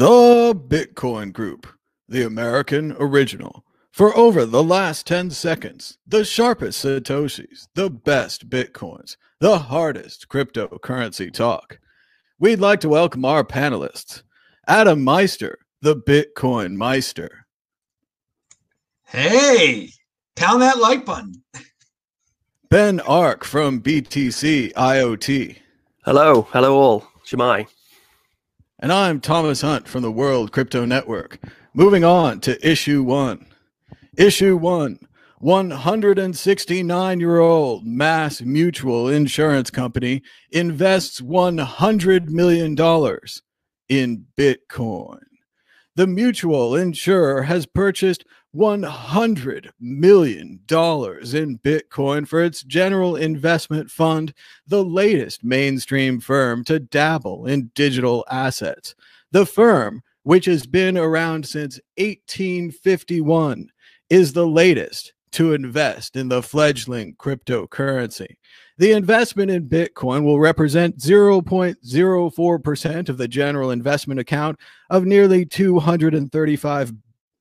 The Bitcoin Group, the American original. For over the last 10 seconds, the sharpest Satoshis, the best Bitcoins, the hardest cryptocurrency talk. We'd like to welcome our panelists Adam Meister, the Bitcoin Meister. Hey, pound that like button. Ben Arc from BTC IoT. Hello, hello all. Shemai. And I'm Thomas Hunt from the World Crypto Network. Moving on to issue one. Issue one 169 year old Mass Mutual Insurance Company invests $100 million in Bitcoin. The mutual insurer has purchased $100 million in Bitcoin for its general investment fund, the latest mainstream firm to dabble in digital assets. The firm, which has been around since 1851, is the latest to invest in the fledgling cryptocurrency. The investment in Bitcoin will represent 0.04% of the general investment account of nearly 235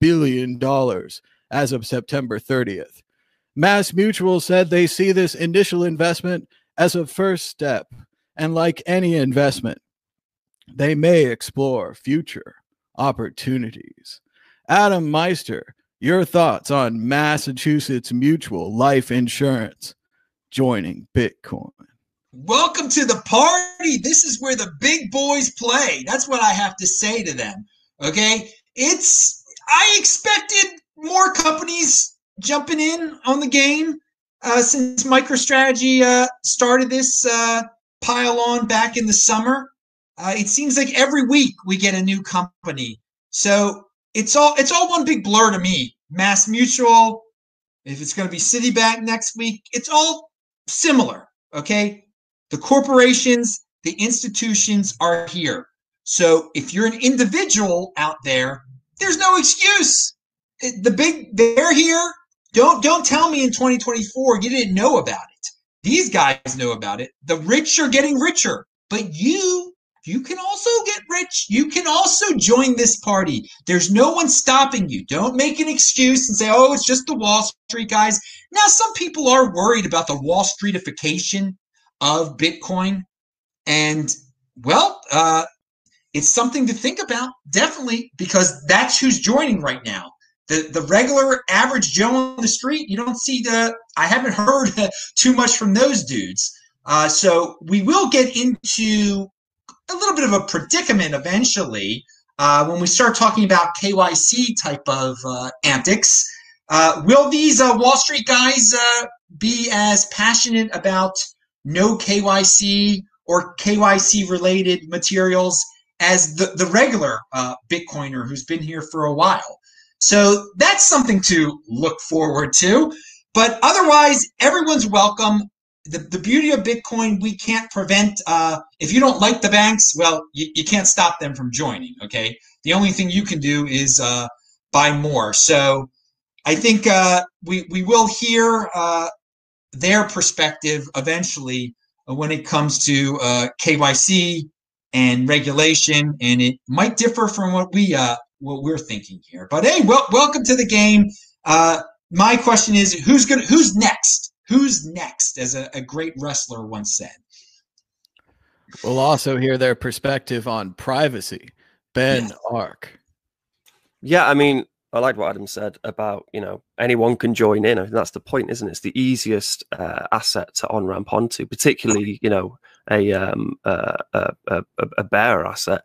billion dollars as of September 30th. Mass Mutual said they see this initial investment as a first step, and like any investment, they may explore future opportunities. Adam Meister, your thoughts on Massachusetts Mutual Life Insurance joining Bitcoin? Welcome to the party. This is where the big boys play. That's what I have to say to them. Okay. It's I expected more companies jumping in on the game uh, since MicroStrategy uh, started this uh, pile on back in the summer. Uh, it seems like every week we get a new company, so it's all it's all one big blur to me. Mass Mutual, if it's going to be Citibank next week, it's all similar. Okay, the corporations, the institutions are here. So if you're an individual out there there's no excuse. The big they're here. Don't don't tell me in 2024 you didn't know about it. These guys know about it. The rich are getting richer, but you you can also get rich. You can also join this party. There's no one stopping you. Don't make an excuse and say, "Oh, it's just the Wall Street guys." Now, some people are worried about the Wall Streetification of Bitcoin, and well, uh, it's something to think about, definitely, because that's who's joining right now. The, the regular average Joe on the street, you don't see the, I haven't heard too much from those dudes. Uh, so we will get into a little bit of a predicament eventually uh, when we start talking about KYC type of uh, antics. Uh, will these uh, Wall Street guys uh, be as passionate about no KYC or KYC related materials as the, the regular uh, Bitcoiner who's been here for a while. So that's something to look forward to. But otherwise, everyone's welcome. The, the beauty of Bitcoin, we can't prevent, uh, if you don't like the banks, well, you, you can't stop them from joining, okay? The only thing you can do is uh, buy more. So I think uh, we, we will hear uh, their perspective eventually when it comes to uh, KYC, and regulation, and it might differ from what we uh, what we're thinking here. But hey, well, welcome to the game. My question is, who's gonna who's next? Who's next? As a, a great wrestler once said. We'll also hear their perspective on privacy. Ben yes. Arc. Yeah, I mean, I like what Adam said about you know anyone can join in. I think that's the point, isn't it? It's the easiest uh, asset to on ramp onto, particularly you know a um a, a, a bearer asset.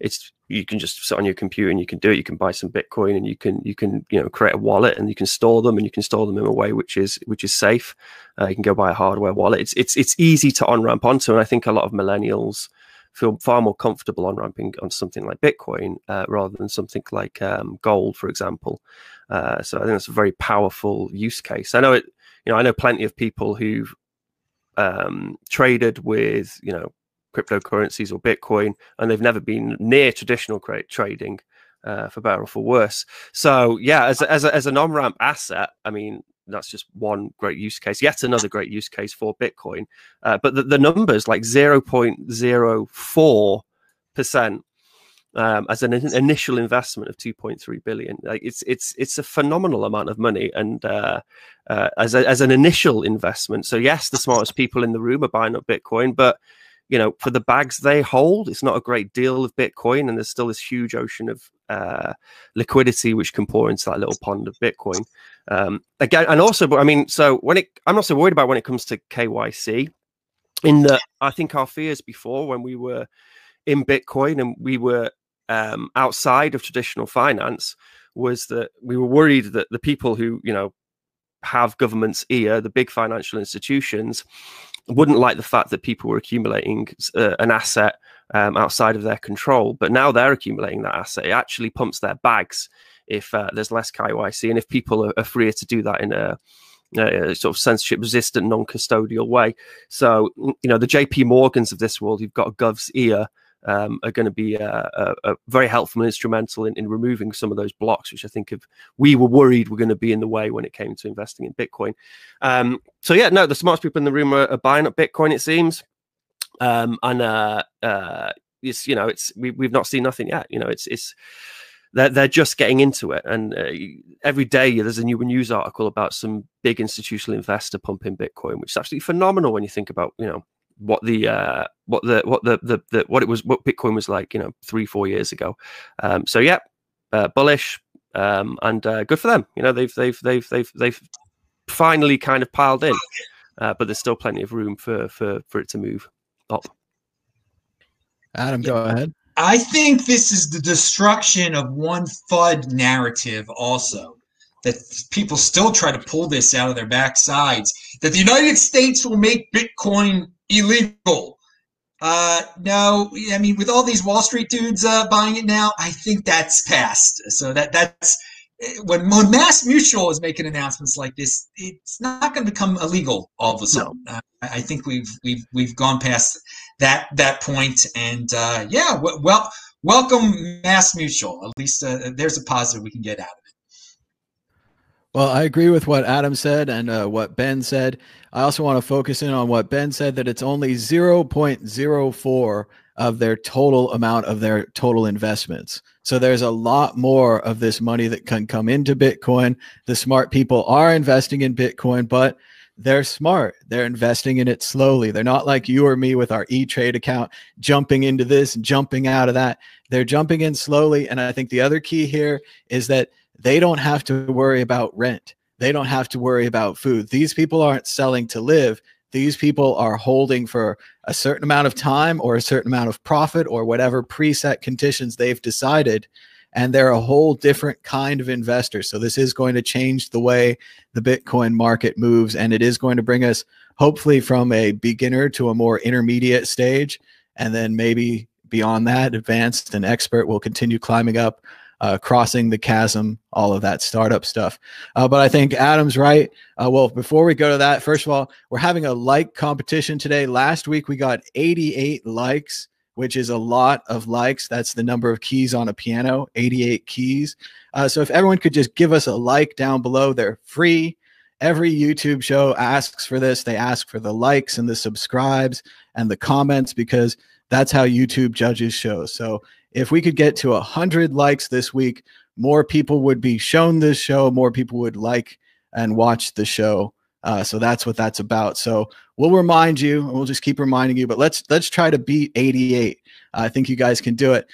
It's you can just sit on your computer and you can do it. You can buy some Bitcoin and you can you can you know create a wallet and you can store them and you can store them in a way which is which is safe. Uh, you can go buy a hardware wallet. It's it's it's easy to on ramp onto, and I think a lot of millennials feel far more comfortable on ramping on something like Bitcoin uh, rather than something like um, gold, for example. Uh, so I think that's a very powerful use case. I know it. You know, I know plenty of people who've um, traded with you know cryptocurrencies or Bitcoin, and they've never been near traditional trading. Uh, for better or for worse. So yeah, as a, as a, as an on ramp asset, I mean, that's just one great use case. Yet another great use case for Bitcoin. Uh, but the, the numbers like 0.04% um, as an initial investment of 2.3 billion. Like it's it's it's a phenomenal amount of money, and uh, uh, as a, as an initial investment. So yes, the smartest people in the room are buying up Bitcoin, but you know, for the bags they hold, it's not a great deal of Bitcoin, and there's still this huge ocean of uh, liquidity which can pour into that little pond of Bitcoin. Um, again, and also, but I mean, so when it, I'm not so worried about when it comes to KYC. In that, I think our fears before when we were in Bitcoin and we were um, outside of traditional finance was that we were worried that the people who you know have government's ear, the big financial institutions, wouldn't like the fact that people were accumulating uh, an asset um, outside of their control. But now they're accumulating that asset. It actually pumps their bags if uh, there's less KYC and if people are, are freer to do that in a, a sort of censorship resistant, non custodial way. So, you know, the JP Morgans of this world, you've got a Gov's ear um, are going to be uh, uh, very helpful and instrumental in, in, removing some of those blocks, which I think of, we were worried were going to be in the way when it came to investing in Bitcoin. Um, so yeah, no, the smartest people in the room are, are buying up Bitcoin, it seems, um, and uh, uh, it's you know it's we, we've not seen nothing yet. You know, it's it's they're, they're just getting into it. And uh, every day there's a new news article about some big institutional investor pumping Bitcoin, which is absolutely phenomenal when you think about, you know, what the uh, what the what the, the, the what it was what Bitcoin was like, you know, three four years ago. Um, so yeah, uh, bullish um, and uh, good for them. You know, they've they've they've they've they've finally kind of piled in, uh, but there's still plenty of room for for for it to move up. Adam, go ahead. I think this is the destruction of one FUD narrative also that people still try to pull this out of their backsides that the United States will make Bitcoin illegal. Uh, no, I mean, with all these Wall Street dudes uh, buying it now, I think that's passed. So that that's when, when Mass Mutual is making announcements like this, it's not going to become illegal all of a sudden. No. Uh, I think we've we've we've gone past that that point, and uh, yeah, well, welcome Mass Mutual. At least uh, there's a positive we can get out of it. Well, I agree with what Adam said and uh, what Ben said. I also want to focus in on what Ben said that it's only 0.04 of their total amount of their total investments. So there's a lot more of this money that can come into Bitcoin. The smart people are investing in Bitcoin, but they're smart. They're investing in it slowly. They're not like you or me with our E Trade account jumping into this and jumping out of that. They're jumping in slowly. And I think the other key here is that they don't have to worry about rent. They don't have to worry about food. These people aren't selling to live. These people are holding for a certain amount of time or a certain amount of profit or whatever preset conditions they've decided. And they're a whole different kind of investor. So, this is going to change the way the Bitcoin market moves. And it is going to bring us, hopefully, from a beginner to a more intermediate stage. And then maybe beyond that, advanced and expert will continue climbing up uh, crossing the chasm, all of that startup stuff. Uh, but I think Adam's right. Uh, well, before we go to that, first of all, we're having a like competition today. Last week we got 88 likes, which is a lot of likes. That's the number of keys on a piano, 88 keys. Uh, so if everyone could just give us a like down below, they're free. Every YouTube show asks for this. They ask for the likes and the subscribes and the comments because that's how YouTube judges shows. So if we could get to a hundred likes this week, more people would be shown this show, more people would like and watch the show. Uh, so that's what that's about. So we'll remind you, and we'll just keep reminding you. But let's let's try to beat 88. I think you guys can do it.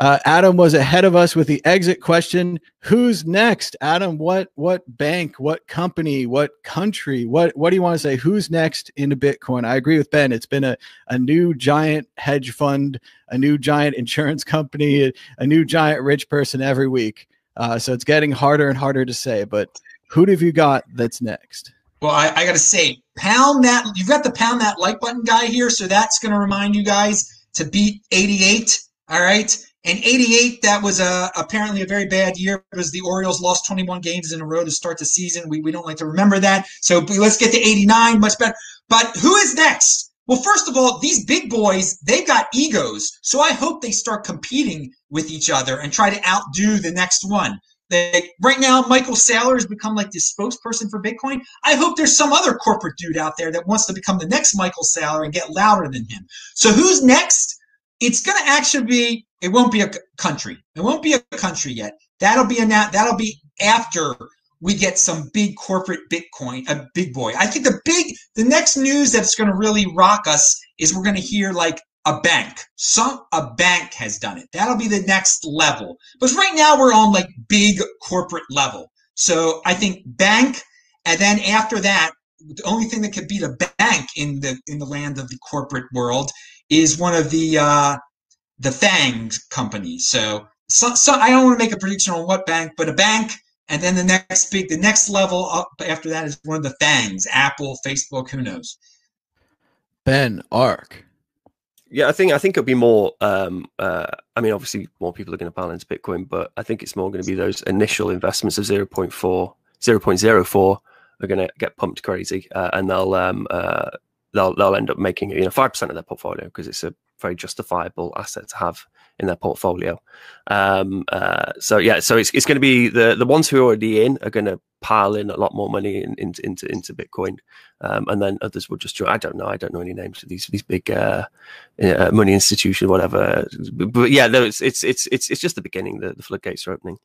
Uh, Adam was ahead of us with the exit question. Who's next? Adam, what what bank, what company, what country, what what do you want to say? Who's next into Bitcoin? I agree with Ben. It's been a, a new giant hedge fund, a new giant insurance company, a, a new giant rich person every week. Uh, so it's getting harder and harder to say. But who have you got that's next? Well, I, I got to say, pound that. You've got the pound that like button guy here, so that's going to remind you guys to beat 88. All right. And 88, that was a, apparently a very bad year because the Orioles lost 21 games in a row to start the season. We, we don't like to remember that. So let's get to 89, much better. But who is next? Well, first of all, these big boys, they've got egos. So I hope they start competing with each other and try to outdo the next one. They, right now, Michael Saylor has become like the spokesperson for Bitcoin. I hope there's some other corporate dude out there that wants to become the next Michael Saylor and get louder than him. So who's next? It's going to actually be. It won't be a country. It won't be a country yet. That'll be a that'll be after we get some big corporate Bitcoin, a big boy. I think the big, the next news that's going to really rock us is we're going to hear like a bank. Some a bank has done it. That'll be the next level. But right now we're on like big corporate level. So I think bank, and then after that, the only thing that could beat a bank in the in the land of the corporate world is one of the uh, the FANG companies. So, so, so I don't want to make a prediction on what bank, but a bank and then the next big, the next level up after that is one of the fangs, Apple, Facebook, who knows. Ben Arc. Yeah, I think I think it'll be more. Um, uh, I mean, obviously, more people are going to balance Bitcoin, but I think it's more going to be those initial investments of 0.4, 0.04 are going to get pumped crazy, uh, and they'll um, uh, they'll they'll end up making you know five percent of their portfolio because it's a very justifiable asset to have in their portfolio. Um, uh, so yeah, so it's, it's going to be the the ones who are already in are going to pile in a lot more money in, in, into into Bitcoin, um, and then others will just join. I don't know. I don't know any names of these these big uh, uh, money institution, whatever. But, but yeah, no, it's it's it's it's it's just the beginning. The, the floodgates are opening.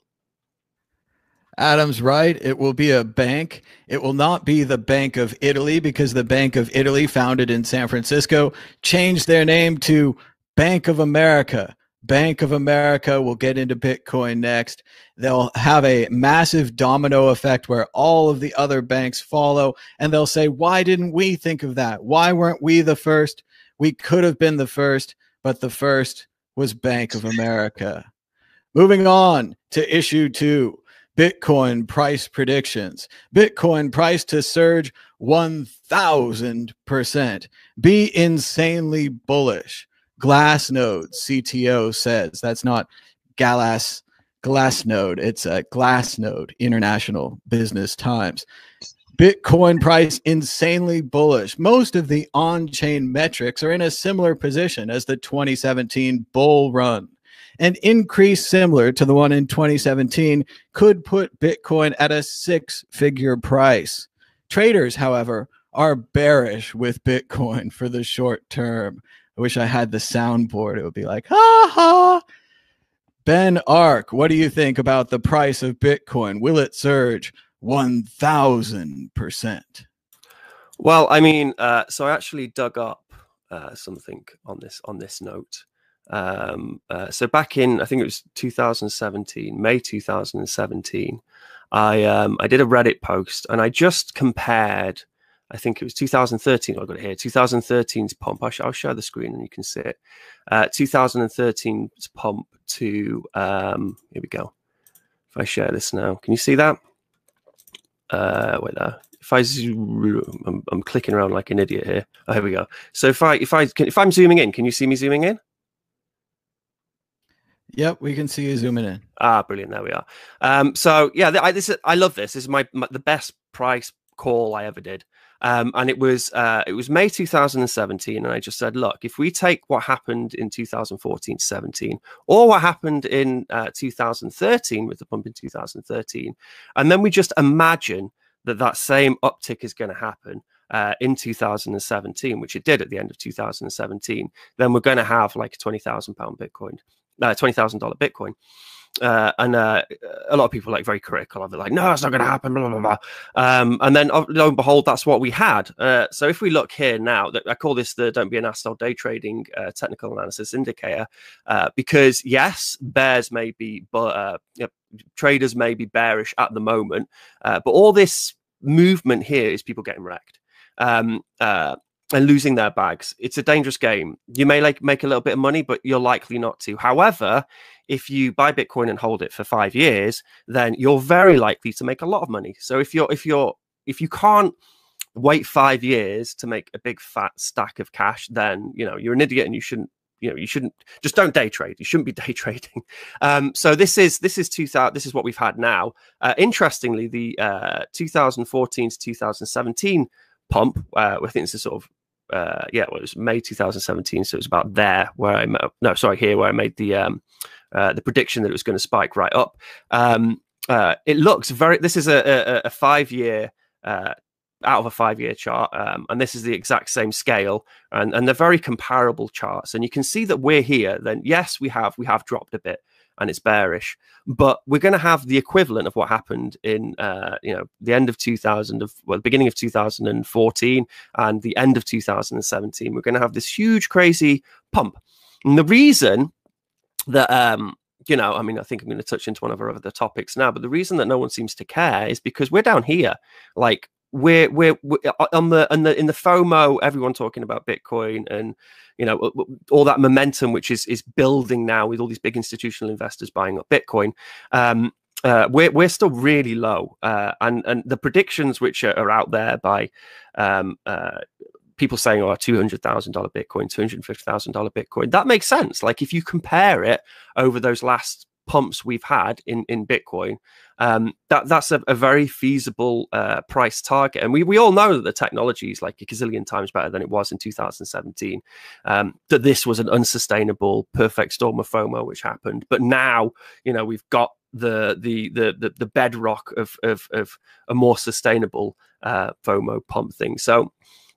Adam's right. It will be a bank. It will not be the Bank of Italy because the Bank of Italy, founded in San Francisco, changed their name to Bank of America. Bank of America will get into Bitcoin next. They'll have a massive domino effect where all of the other banks follow, and they'll say, Why didn't we think of that? Why weren't we the first? We could have been the first, but the first was Bank of America. Moving on to issue two Bitcoin price predictions. Bitcoin price to surge 1000%. Be insanely bullish. Glassnode CTO says that's not Galas Glassnode. It's a Glassnode International Business Times. Bitcoin price insanely bullish. Most of the on chain metrics are in a similar position as the 2017 bull run. An increase similar to the one in 2017 could put Bitcoin at a six figure price. Traders, however, are bearish with Bitcoin for the short term. I wish I had the soundboard. It would be like, ha ha. Ben Arc, what do you think about the price of Bitcoin? Will it surge 1000%? Well, I mean, uh, so I actually dug up uh, something on this on this note. Um, uh, so back in, I think it was 2017, May 2017, I um, I did a Reddit post and I just compared. I think it was 2013. I got it here. 2013's pump. I'll, I'll share the screen and you can see it. Uh, 2013's pump to um, here we go. If I share this now, can you see that? Uh, wait there. If I zoom, I'm, I'm clicking around like an idiot here. Oh, here we go. So if I if I can, if I'm zooming in, can you see me zooming in? Yep, we can see you zooming in. Ah, brilliant! There we are. Um, so yeah, I, this is, I love this. This is my, my, the best price call I ever did, um, and it was uh, it was May 2017, and I just said, look, if we take what happened in 2014 17, or what happened in uh, 2013 with the pump in 2013, and then we just imagine that that same uptick is going to happen. Uh, in 2017, which it did at the end of 2017, then we're going to have like a twenty thousand pound Bitcoin uh, twenty thousand dollar Bitcoin. Uh, and uh, a lot of people like very critical of it, like, no, it's not going to happen, blah, blah, blah. Um, and then, oh, lo and behold, that's what we had. Uh, so if we look here now, I call this the Don't Be an Asshole Day Trading uh, Technical Analysis Indicator, uh, because yes, bears may be, but uh, you know, traders may be bearish at the moment, but all this movement here is people getting wrecked. Um, and losing their bags. It's a dangerous game. You may like make a little bit of money, but you're likely not to. However, if you buy Bitcoin and hold it for five years, then you're very likely to make a lot of money. So if you're if you're if you can't wait five years to make a big fat stack of cash, then you know you're an idiot and you shouldn't you know you shouldn't just don't day trade you shouldn't be day trading um so this is this is 2000 this is what we've had now uh, interestingly the uh 2014 to 2017 pump uh, i think it's a sort of uh, yeah, it was May 2017, so it was about there where I no, sorry, here where I made the um, uh, the prediction that it was going to spike right up. Um, uh, it looks very. This is a, a, a five year uh, out of a five year chart, um, and this is the exact same scale, and, and they're very comparable charts. And you can see that we're here. Then yes, we have we have dropped a bit, and it's bearish, but we're going to have the equivalent of what happened in uh, you know the end of 2000 of well, the beginning of 2014 and the end of 2017. We're going to have this huge crazy pump, and the reason that um you know, I mean, I think I'm going to touch into one of our other topics now, but the reason that no one seems to care is because we're down here. Like we're we're, we're uh, on the and the in the FOMO, everyone talking about Bitcoin and you know all that momentum which is is building now with all these big institutional investors buying up Bitcoin. Um, uh, we're we're still really low, uh, and and the predictions which are, are out there by um, uh, people saying, "Oh, two hundred thousand dollar Bitcoin, two hundred fifty thousand dollar Bitcoin," that makes sense. Like if you compare it over those last pumps we've had in in Bitcoin, um, that that's a, a very feasible uh, price target. And we we all know that the technology is like a gazillion times better than it was in 2017. Um, that this was an unsustainable perfect storm of FOMO which happened, but now you know we've got the the the the, bedrock of, of of a more sustainable uh, FOMO pump thing. So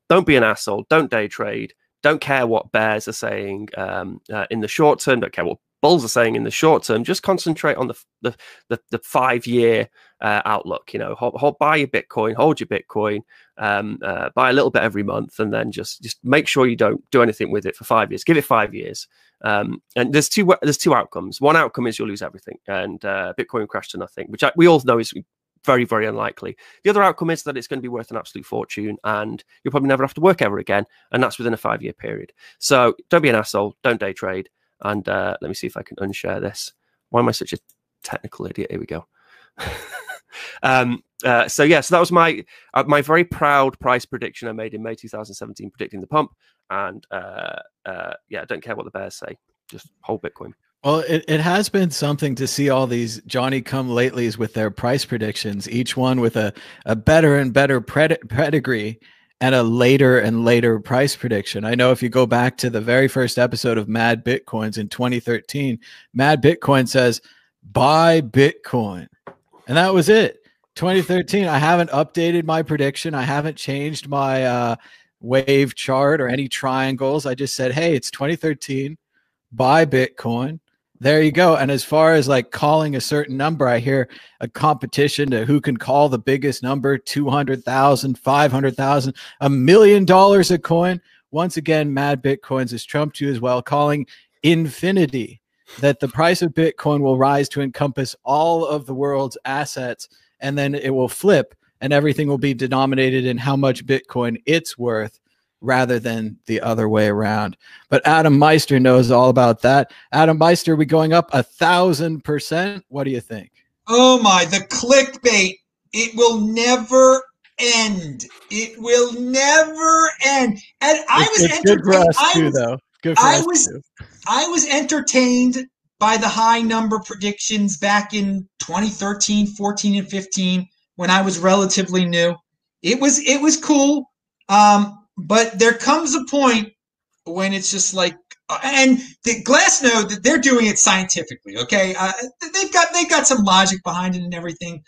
don't be an asshole. Don't day trade. Don't care what bears are saying um, uh, in the short term. Don't care what bulls are saying in the short term. Just concentrate on the the the, the five year uh, outlook. You know, hold, hold, buy your Bitcoin, hold your Bitcoin, um, uh, buy a little bit every month, and then just just make sure you don't do anything with it for five years. Give it five years. Um, and there's two there's two outcomes. One outcome is you'll lose everything, and uh, Bitcoin crash to nothing, which I, we all know is very, very unlikely. The other outcome is that it's going to be worth an absolute fortune and you'll probably never have to work ever again. And that's within a five year period. So don't be an asshole. Don't day trade. And uh, let me see if I can unshare this. Why am I such a technical idiot? Here we go. um, uh, so yeah, so that was my uh, my very proud price prediction I made in May 2017, predicting the pump. And uh, uh, yeah, I don't care what the bears say. Just hold Bitcoin. Well, it, it has been something to see all these Johnny come latelys with their price predictions, each one with a, a better and better pred- pedigree and a later and later price prediction. I know if you go back to the very first episode of Mad Bitcoins in 2013, Mad Bitcoin says, buy Bitcoin. And that was it. 2013. I haven't updated my prediction. I haven't changed my uh, wave chart or any triangles. I just said, hey, it's 2013. Buy Bitcoin there you go. And as far as like calling a certain number, I hear a competition to who can call the biggest number 200,000, 500,000, a million dollars a coin. Once again, Mad Bitcoins has trumped you as well, calling infinity that the price of Bitcoin will rise to encompass all of the world's assets and then it will flip and everything will be denominated in how much Bitcoin it's worth rather than the other way around. But Adam Meister knows all about that. Adam Meister, are we going up a thousand percent. What do you think? Oh my, the clickbait. It will never end. It will never end. And I was it's good for us too, though. Good for I us was too. I was entertained by the high number predictions back in 2013, 14, and 15 when I was relatively new. It was it was cool. Um, but there comes a point when it's just like, and the Glassnode, they're doing it scientifically. Okay, uh, they've got they've got some logic behind it and everything.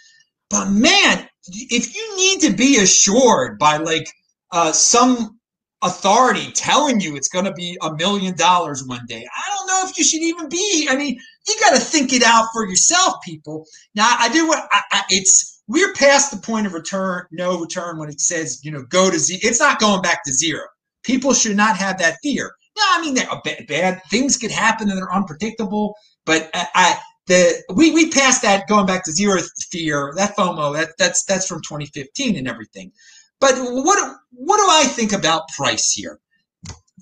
But man, if you need to be assured by like uh, some authority telling you it's going to be a million dollars one day, I don't know if you should even be. I mean, you got to think it out for yourself, people. Now, I do what I it's we're past the point of return, no return when it says, you know, go to zero. It's not going back to zero. People should not have that fear. No, I mean, bad, bad things could happen and they're unpredictable, but I, I the we we passed that going back to zero fear, that FOMO, that that's that's from 2015 and everything. But what what do I think about price here?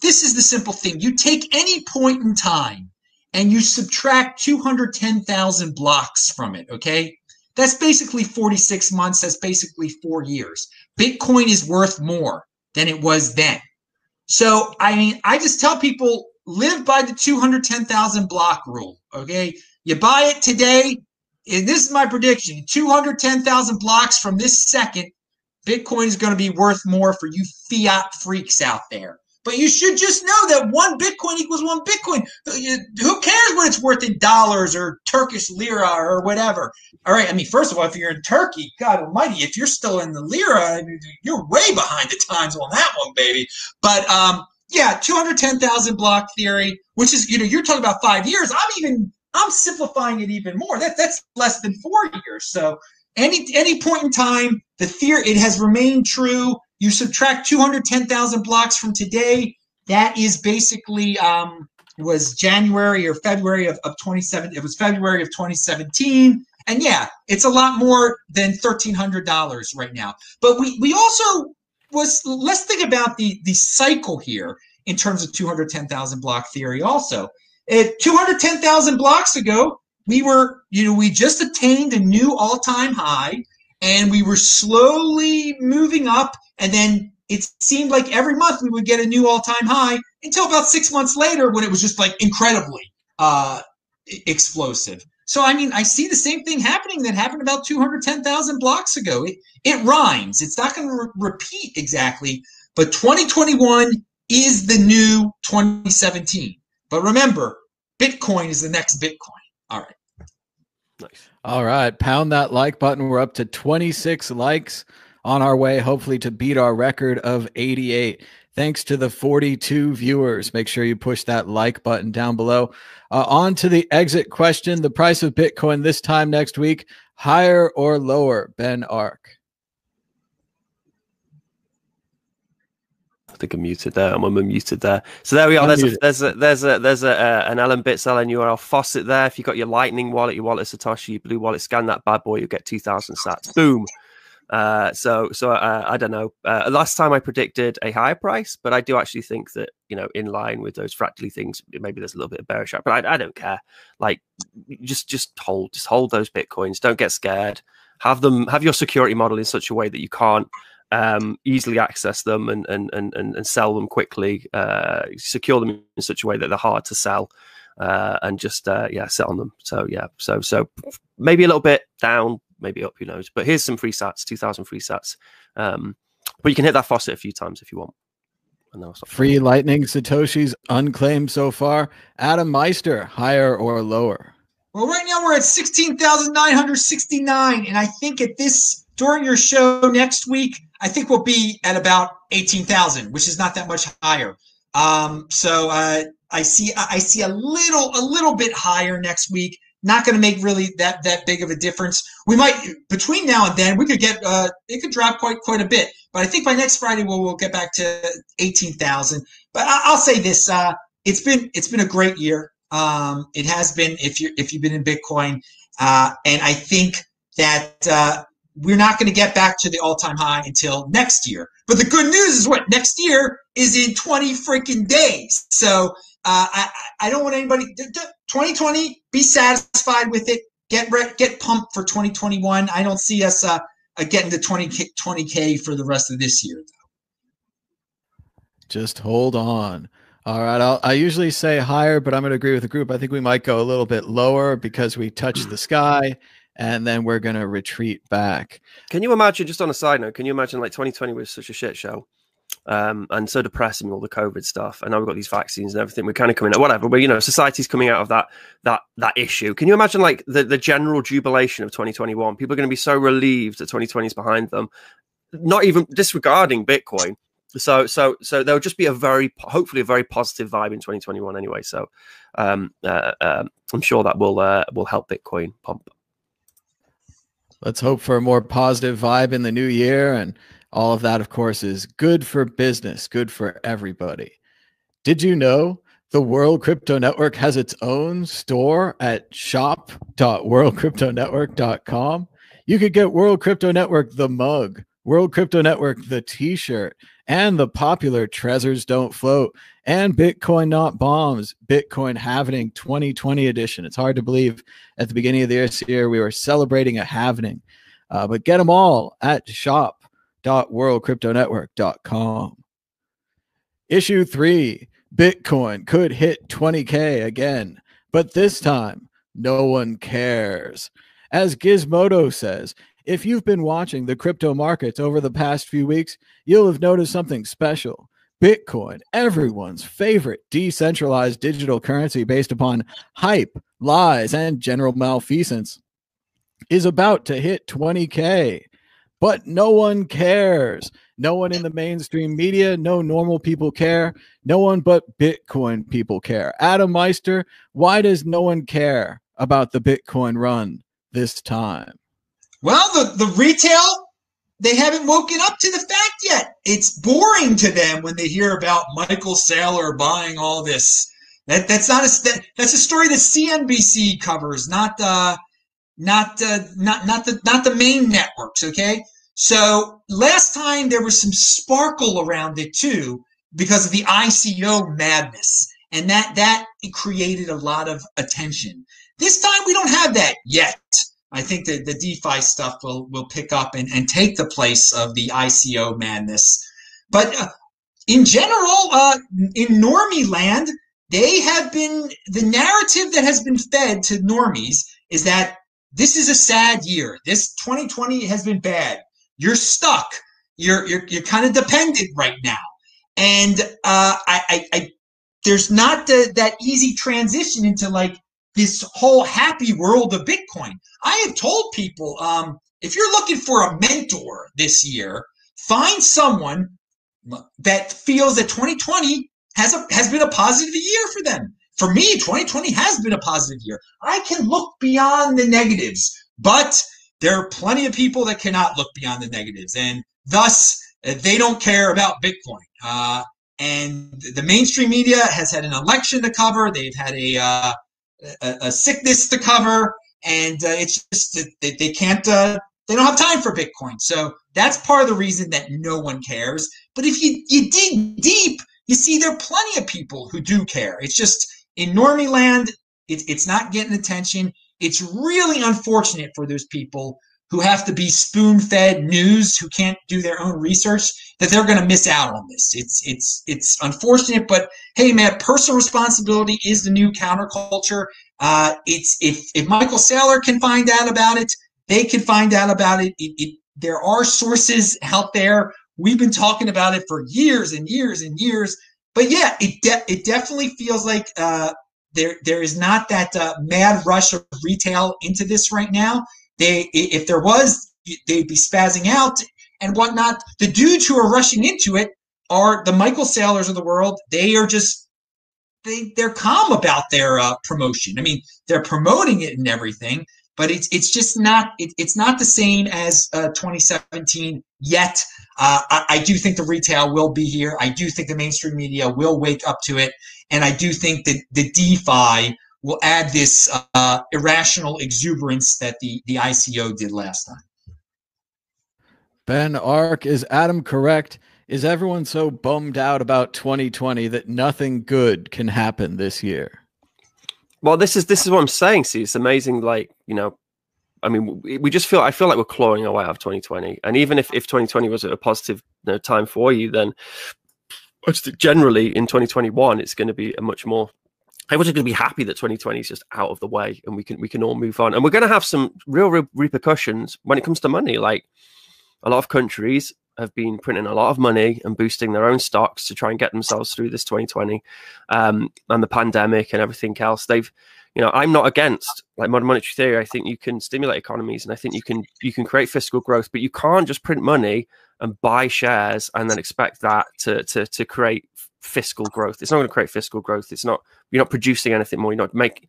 This is the simple thing. You take any point in time and you subtract 210,000 blocks from it, okay? That's basically 46 months. That's basically four years. Bitcoin is worth more than it was then. So, I mean, I just tell people live by the 210,000 block rule. Okay. You buy it today. And this is my prediction 210,000 blocks from this second, Bitcoin is going to be worth more for you fiat freaks out there. But you should just know that one Bitcoin equals one Bitcoin. Who cares what it's worth in dollars or Turkish lira or whatever? All right. I mean, first of all, if you're in Turkey, God almighty, if you're still in the lira, you're way behind the times on that one, baby. But, um, yeah, 210,000 block theory, which is, you know, you're talking about five years. I'm even, I'm simplifying it even more. That, that's less than four years. So any, any point in time, the theory, it has remained true. You subtract 210,000 blocks from today. That is basically, um, was January or February of, of 27. It was February of 2017. And yeah, it's a lot more than $1,300 right now. But we, we also was let's think about the the cycle here in terms of 210,000 block theory also. At 210,000 blocks ago, we were, you know, we just attained a new all-time high and we were slowly moving up and then it seemed like every month we would get a new all-time high until about 6 months later when it was just like incredibly uh explosive. So I mean, I see the same thing happening that happened about 210,000 blocks ago. It, it rhymes. It's not going to re- repeat exactly, but 2021 is the new 2017. But remember, Bitcoin is the next Bitcoin. All right. Nice. All right. Pound that like button. We're up to 26 likes on our way, hopefully, to beat our record of 88. Thanks to the 42 viewers. Make sure you push that like button down below. Uh, on to the exit question the price of Bitcoin this time next week, higher or lower? Ben Arc. Think I'm muted there. I'm unmuted there. So there we are. There's a, there's a, there's a, there's a, uh, an LNbits LNURL faucet there. If you got your Lightning wallet, your wallet Satoshi, your Blue wallet, scan that bad boy, you get 2,000 sats. Boom. Uh, so, so uh, I don't know. Uh, last time I predicted a higher price, but I do actually think that you know, in line with those fractally things, maybe there's a little bit of bearish, but I, I don't care. Like, just just hold, just hold those bitcoins. Don't get scared. Have them, have your security model in such a way that you can't um, easily access them and and and and sell them quickly. Uh, secure them in such a way that they're hard to sell. Uh, and just uh, yeah, sit on them. So yeah, so so maybe a little bit down, maybe up, who knows? But here's some free sats, 2,000 free sats. Um, but you can hit that faucet a few times if you want. Free Lightning Satoshis unclaimed so far. Adam Meister, higher or lower? Well, right now we're at 16,969. And I think at this, during your show next week, I think we'll be at about 18,000, which is not that much higher. Um, so uh, I see I see a little a little bit higher next week not going to make really that that big of a difference. We might between now and then we could get uh, it could drop quite quite a bit, but I think by next Friday we'll we'll get back to eighteen thousand. But I, will say this: uh, it's been it's been a great year. Um, it has been if you if you've been in Bitcoin, uh, and I think that uh, we're not going to get back to the all time high until next year. But the good news is what next year is in twenty freaking days. So uh, I, I don't want anybody. 2020, be satisfied with it. Get get pumped for 2021. I don't see us uh, uh getting to 20 20k for the rest of this year. Just hold on. All right, I'll, I usually say higher, but I'm going to agree with the group. I think we might go a little bit lower because we touched the sky, and then we're going to retreat back. Can you imagine? Just on a side note, can you imagine like 2020 was such a shit show? um, and so depressing all the COVID stuff. And now we've got these vaccines and everything. We're kind of coming out, whatever. But you know, society's coming out of that that that issue. Can you imagine like the the general jubilation of 2021? People are going to be so relieved that 2020 is behind them, not even disregarding Bitcoin. So so so there'll just be a very hopefully a very positive vibe in 2021 anyway. So um, uh, uh, I'm sure that will uh, will help Bitcoin pump. Let's hope for a more positive vibe in the new year and all of that, of course, is good for business, good for everybody. Did you know the World Crypto Network has its own store at shop.worldcryptonetwork.com? You could get World Crypto Network the mug, World Crypto Network the t shirt, and the popular Treasures Don't Float and Bitcoin Not Bombs, Bitcoin Halvening 2020 edition. It's hard to believe at the beginning of this year we were celebrating a halvening, uh, but get them all at shop.worldcryptonetwork.com. Issue three Bitcoin could hit 20K again, but this time no one cares. As Gizmodo says, if you've been watching the crypto markets over the past few weeks, you'll have noticed something special. Bitcoin, everyone's favorite decentralized digital currency based upon hype, lies, and general malfeasance, is about to hit 20K. But no one cares. No one in the mainstream media, no normal people care. No one but Bitcoin people care. Adam Meister, why does no one care about the Bitcoin run this time? Well, the, the retail they haven't woken up to the fact yet. It's boring to them when they hear about Michael Saylor buying all this. That that's not a that, that's a story that CNBC covers, not uh not uh, not not the not the main networks. Okay, so last time there was some sparkle around it too because of the ICO madness, and that that created a lot of attention. This time we don't have that yet. I think that the DeFi stuff will will pick up and, and take the place of the ICO madness. But uh, in general, uh, in normie land, they have been the narrative that has been fed to normies is that this is a sad year. This 2020 has been bad. You're stuck. You're you're you're kind of dependent right now, and uh, I, I, I there's not the, that easy transition into like this whole happy world of Bitcoin. I have told people um, if you're looking for a mentor this year, find someone that feels that 2020 has a, has been a positive year for them. For me, 2020 has been a positive year. I can look beyond the negatives, but there are plenty of people that cannot look beyond the negatives, and thus uh, they don't care about Bitcoin. Uh, and the mainstream media has had an election to cover. They've had a uh, a, a sickness to cover, and uh, it's just they, they can't uh, they don't have time for Bitcoin. So that's part of the reason that no one cares. But if you you dig deep, you see there are plenty of people who do care. It's just in normie land, it, it's not getting attention. It's really unfortunate for those people who have to be spoon fed news, who can't do their own research, that they're going to miss out on this. It's it's it's unfortunate, but hey, man, personal responsibility is the new counterculture. Uh, it's if if Michael Saylor can find out about it, they can find out about it. it, it there are sources out there. We've been talking about it for years and years and years. But yeah, it de- it definitely feels like uh, there there is not that uh, mad rush of retail into this right now. They, if there was, they'd be spazzing out and whatnot. The dudes who are rushing into it are the Michael Saylors of the world. They are just they they're calm about their uh, promotion. I mean, they're promoting it and everything, but it's it's just not it, it's not the same as uh, 2017 yet. Uh, I, I, do think the retail will be here. I do think the mainstream media will wake up to it, and I do think that the DeFi will add this uh, irrational exuberance that the, the ICO did last time. Ben Arc, is Adam correct? Is everyone so bummed out about 2020 that nothing good can happen this year? Well, this is this is what I'm saying. See, it's amazing. Like you know, I mean, we just feel I feel like we're clawing our way out of 2020, and even if if 2020 was a positive you know, time for you, then generally in 2021 it's going to be a much more Was going to be happy that 2020 is just out of the way and we can we can all move on. And we're going to have some real, real repercussions when it comes to money. Like a lot of countries have been printing a lot of money and boosting their own stocks to try and get themselves through this 2020 um, and the pandemic and everything else. They've, you know, I'm not against like modern monetary theory. I think you can stimulate economies and I think you can you can create fiscal growth, but you can't just print money and buy shares and then expect that to to to create fiscal growth. It's not going to create fiscal growth. It's not you're not producing anything more. You're not making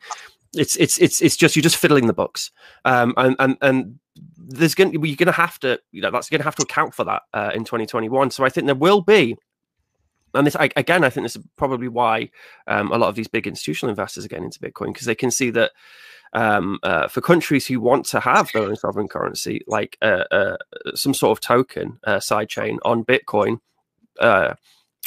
it's it's it's it's just you're just fiddling the books. Um, and and and there's going to, you're going to have to you know that's going to have to account for that uh, in 2021. So I think there will be. And this I, again, I think this is probably why um, a lot of these big institutional investors are getting into Bitcoin because they can see that um, uh, for countries who want to have their own sovereign currency, like uh, uh, some sort of token uh, sidechain on Bitcoin, uh,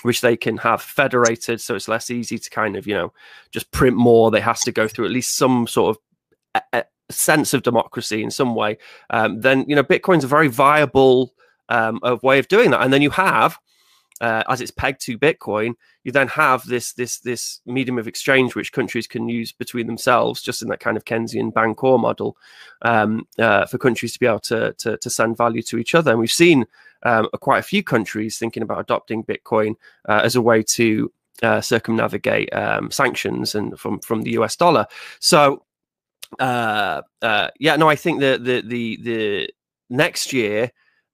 which they can have federated so it's less easy to kind of you know just print more. They has to go through at least some sort of a, a sense of democracy in some way. Um, then you know bitcoin's a very viable um, way of doing that. And then you have uh, as it's pegged to Bitcoin, you then have this this this medium of exchange which countries can use between themselves, just in that kind of Keynesian Bancor model, um, uh, for countries to be able to, to, to send value to each other. And we've seen um, quite a few countries thinking about adopting Bitcoin uh, as a way to uh, circumnavigate um, sanctions and from from the US dollar. So uh, uh, yeah, no, I think the the the the next year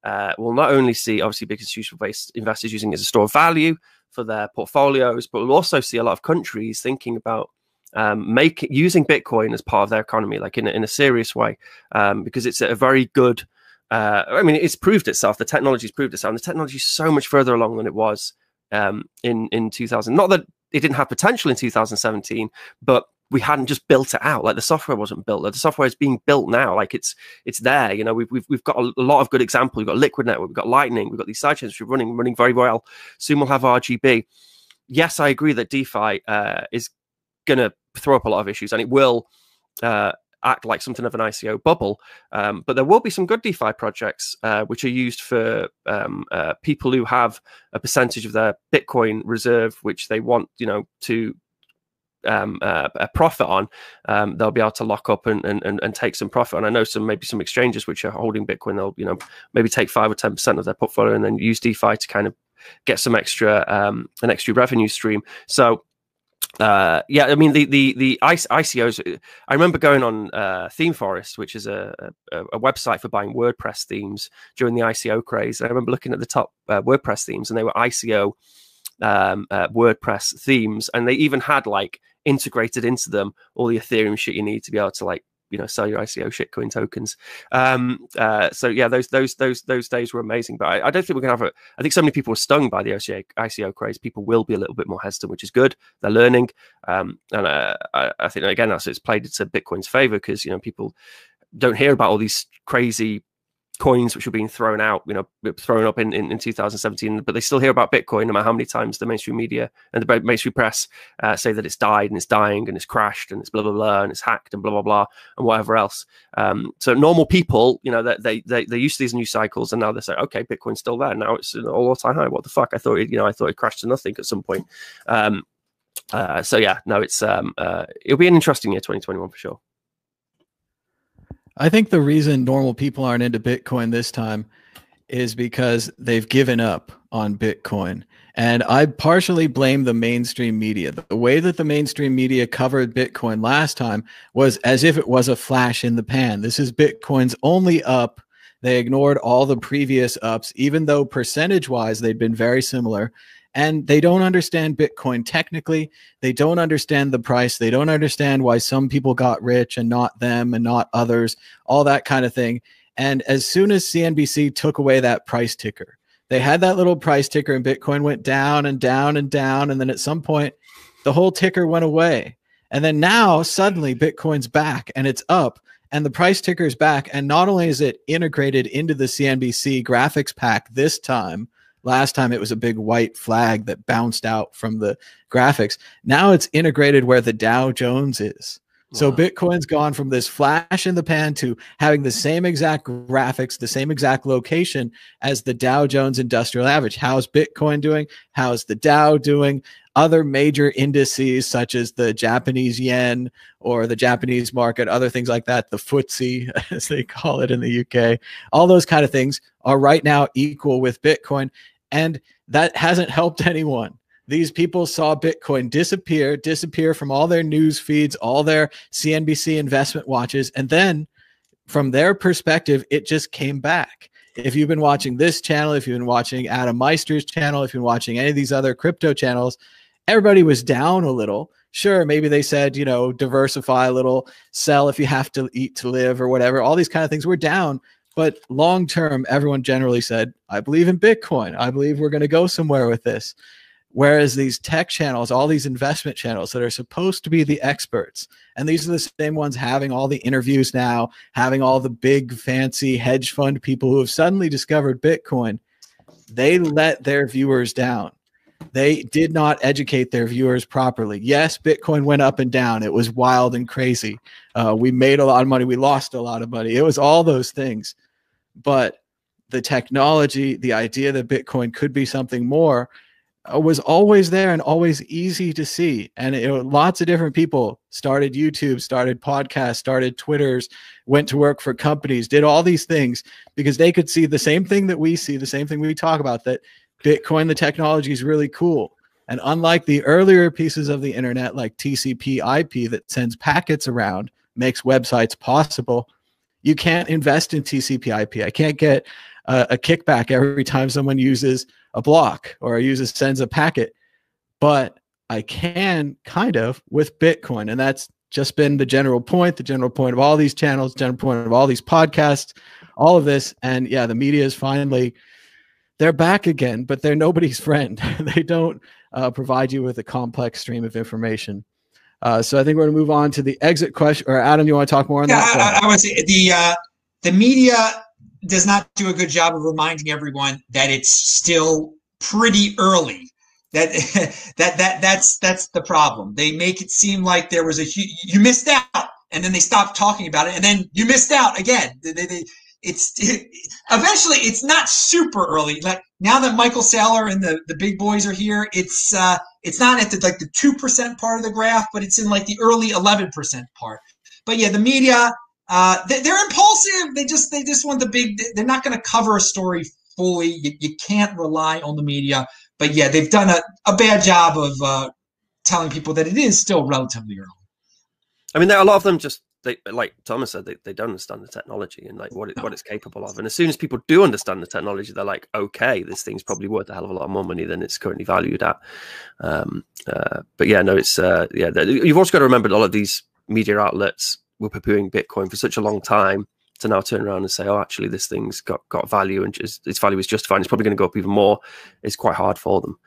uh, will not only see obviously big institutional based investors using it as a store of value for their portfolios, but we'll also see a lot of countries thinking about um, make using Bitcoin as part of their economy, like in a, in a serious way, um, because it's a very good. Uh, I mean, it's proved itself. The technology's proved itself. And the technology is so much further along than it was um, in in 2000. Not that it didn't have potential in 2017, but we hadn't just built it out. Like the software wasn't built. The software is being built now. Like it's it's there. You know we've we've, we've got a, lot of good examples. We've got liquid network we've got lightning we've got these sidechains are running running very well. Soon we'll have rgb yes i agree that defi uh, is going to throw up a lot of issues and it will uh, act like something of an ICO bubble. Um, but there will be some good DeFi projects uh, which are used for um, uh, people who have a percentage of their Bitcoin reserve, which they want, you know, to um, uh, a profit on, um, they'll be able to lock up and, and, and take some profit. And I know some maybe some exchanges which are holding Bitcoin, they'll you know maybe take five or ten percent of their portfolio and then use DeFi to kind of get some extra um, an extra revenue stream. So uh, yeah, I mean the the the ICOs. I remember going on uh, ThemeForest, which is a, a, a, website for buying WordPress themes during the ICO craze. I remember looking at the top uh, WordPress themes, and they were ICO um, uh, WordPress themes, and they even had like integrated into them all the Ethereum shit you need to be able to like you know sell your ICO shitcoin tokens. Um, uh, so yeah, those those those those days were amazing. But I, I, don't think we're gonna have a. I think so many people were stung by the ICO, ICO craze. People will be a little bit more hesitant, which is good. They're learning, um, and uh, I, I, think again that's it's played into Bitcoin's favor because you know people don't hear about all these crazy coins which were being thrown out, you know, thrown up in, in, in 2017, but they still hear about Bitcoin no matter how many times the mainstream media and the mainstream press uh, say that it's died and it's dying and it's crashed and it's blah, blah, blah, and it's hacked and blah, blah, blah, and whatever else. Um, so normal people, you know, they, they, they're used to these news cycles and now they say, okay, Bitcoin's still there. Now it's an all time high. What the fuck? I thought, it, you know, I thought it crashed to nothing at some point. Um, uh, so yeah, no, it's, um, uh, it'll be an interesting year, 2021 for sure. I think the reason normal people aren't into Bitcoin this time is because they've given up on Bitcoin. And I partially blame the mainstream media. The way that the mainstream media covered Bitcoin last time was as if it was a flash in the pan. This is Bitcoin's only up. They ignored all the previous ups, even though percentage wise they'd been very similar and they don't understand Bitcoin technically. They don't understand the price. They don't understand why some people got rich and not them and not others, all that kind of thing. And as soon as CNBC took away that price ticker, they had that little price ticker and Bitcoin went down and down and down. And then at some point, the whole ticker went away. And then now suddenly Bitcoin's back and it's up and the price ticker is back. And not only is it integrated into the CNBC graphics pack this time, Last time it was a big white flag that bounced out from the graphics. Now it's integrated where the Dow Jones is. Wow. So Bitcoin's gone from this flash in the pan to having the same exact graphics, the same exact location as the Dow Jones Industrial Average. How's Bitcoin doing? How's the Dow doing? Other major indices such as the Japanese yen or the Japanese market, other things like that, the FTSE as they call it in the UK, all those kind of things are right now equal with Bitcoin. And that hasn't helped anyone. These people saw Bitcoin disappear, disappear from all their news feeds, all their CNBC investment watches. And then from their perspective, it just came back. If you've been watching this channel, if you've been watching Adam Meister's channel, if you've been watching any of these other crypto channels, everybody was down a little. Sure, maybe they said, you know, diversify a little, sell if you have to eat to live or whatever. All these kind of things were down. But long term, everyone generally said, I believe in Bitcoin. I believe we're going to go somewhere with this. Whereas these tech channels, all these investment channels that are supposed to be the experts, and these are the same ones having all the interviews now, having all the big fancy hedge fund people who have suddenly discovered Bitcoin, they let their viewers down. They did not educate their viewers properly. Yes, Bitcoin went up and down. It was wild and crazy. Uh, we made a lot of money. We lost a lot of money. It was all those things. But the technology, the idea that Bitcoin could be something more uh, was always there and always easy to see. And it, lots of different people started YouTube, started podcasts, started Twitters, went to work for companies, did all these things because they could see the same thing that we see, the same thing we talk about that Bitcoin, the technology is really cool. And unlike the earlier pieces of the internet, like TCP IP that sends packets around, makes websites possible, you can't invest in TCP IP. I can't get a, a kickback every time someone uses a block or uses sends a packet, but I can kind of with Bitcoin. And that's just been the general point, the general point of all these channels, general point of all these podcasts, all of this. And yeah, the media is finally they're back again, but they're nobody's friend. they don't uh, provide you with a complex stream of information. Uh, so I think we're going to move on to the exit question. Or Adam, you want to talk more on yeah, that? I, I would say the uh, the media does not do a good job of reminding everyone that it's still pretty early. That that that that's that's the problem. They make it seem like there was a you missed out, and then they stop talking about it, and then you missed out again. They, they, it's it, eventually it's not super early. Like now that Michael Saylor and the, the big boys are here, it's uh, it's not at the like the two percent part of the graph, but it's in like the early eleven percent part. But yeah, the media uh, they, are impulsive. They just they just want the big. They're not going to cover a story fully. You, you, can't rely on the media. But yeah, they've done a, a bad job of uh, telling people that it is still relatively early. I mean, a lot of them just they like Thomas said, they, they don't understand the technology and like what it, what it's capable of. And as soon as people do understand the technology, they're like, okay, this thing's probably worth a hell of a lot more money than it's currently valued at. Um, uh, but yeah, no, it's uh, yeah. You've also got to remember that all of these media outlets were poo-pooing Bitcoin for such a long time to now turn around and say, oh, actually, this thing's got got value and just, its value is justified. It's probably going to go up even more. It's quite hard for them.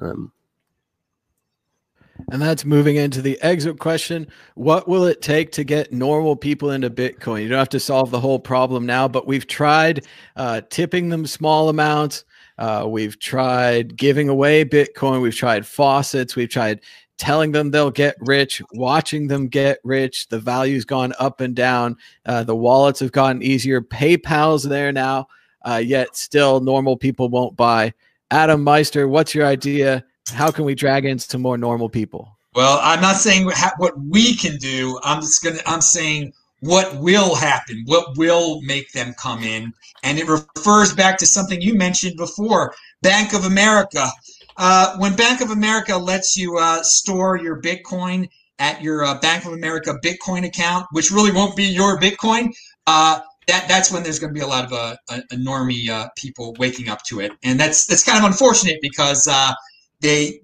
Um, and that's moving into the exit question. What will it take to get normal people into Bitcoin? You don't have to solve the whole problem now, but we've tried uh, tipping them small amounts. Uh, we've tried giving away Bitcoin. We've tried faucets. We've tried telling them they'll get rich, watching them get rich. The value's gone up and down. Uh, the wallets have gotten easier. PayPal's there now, uh, yet still normal people won't buy. Adam Meister, what's your idea? How can we drag in some more normal people? Well, I'm not saying what we can do. I'm just gonna. I'm saying what will happen. What will make them come in, and it refers back to something you mentioned before. Bank of America. Uh, when Bank of America lets you uh, store your Bitcoin at your uh, Bank of America Bitcoin account, which really won't be your Bitcoin, uh, that that's when there's going to be a lot of uh, normie uh, people waking up to it, and that's that's kind of unfortunate because uh, they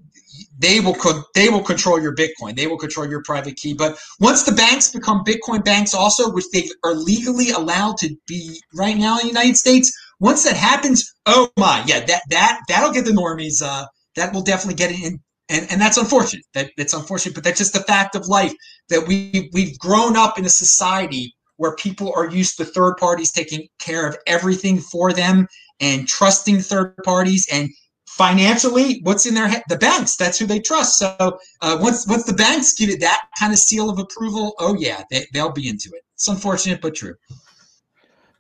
they will they will control your Bitcoin. They will control your private key. But once the banks become Bitcoin banks, also, which they are legally allowed to be right now in the United States, once that happens, oh my, yeah, that that that'll get the normies. Uh, that will definitely get it in, and and that's unfortunate. That it's unfortunate, but that's just the fact of life that we we've grown up in a society where people are used to third parties taking care of everything for them and trusting third parties and financially, what's in their head? The banks. That's who they trust. So uh, once once the banks give it that kind of seal of approval, oh yeah, they, they'll be into it. It's unfortunate but true.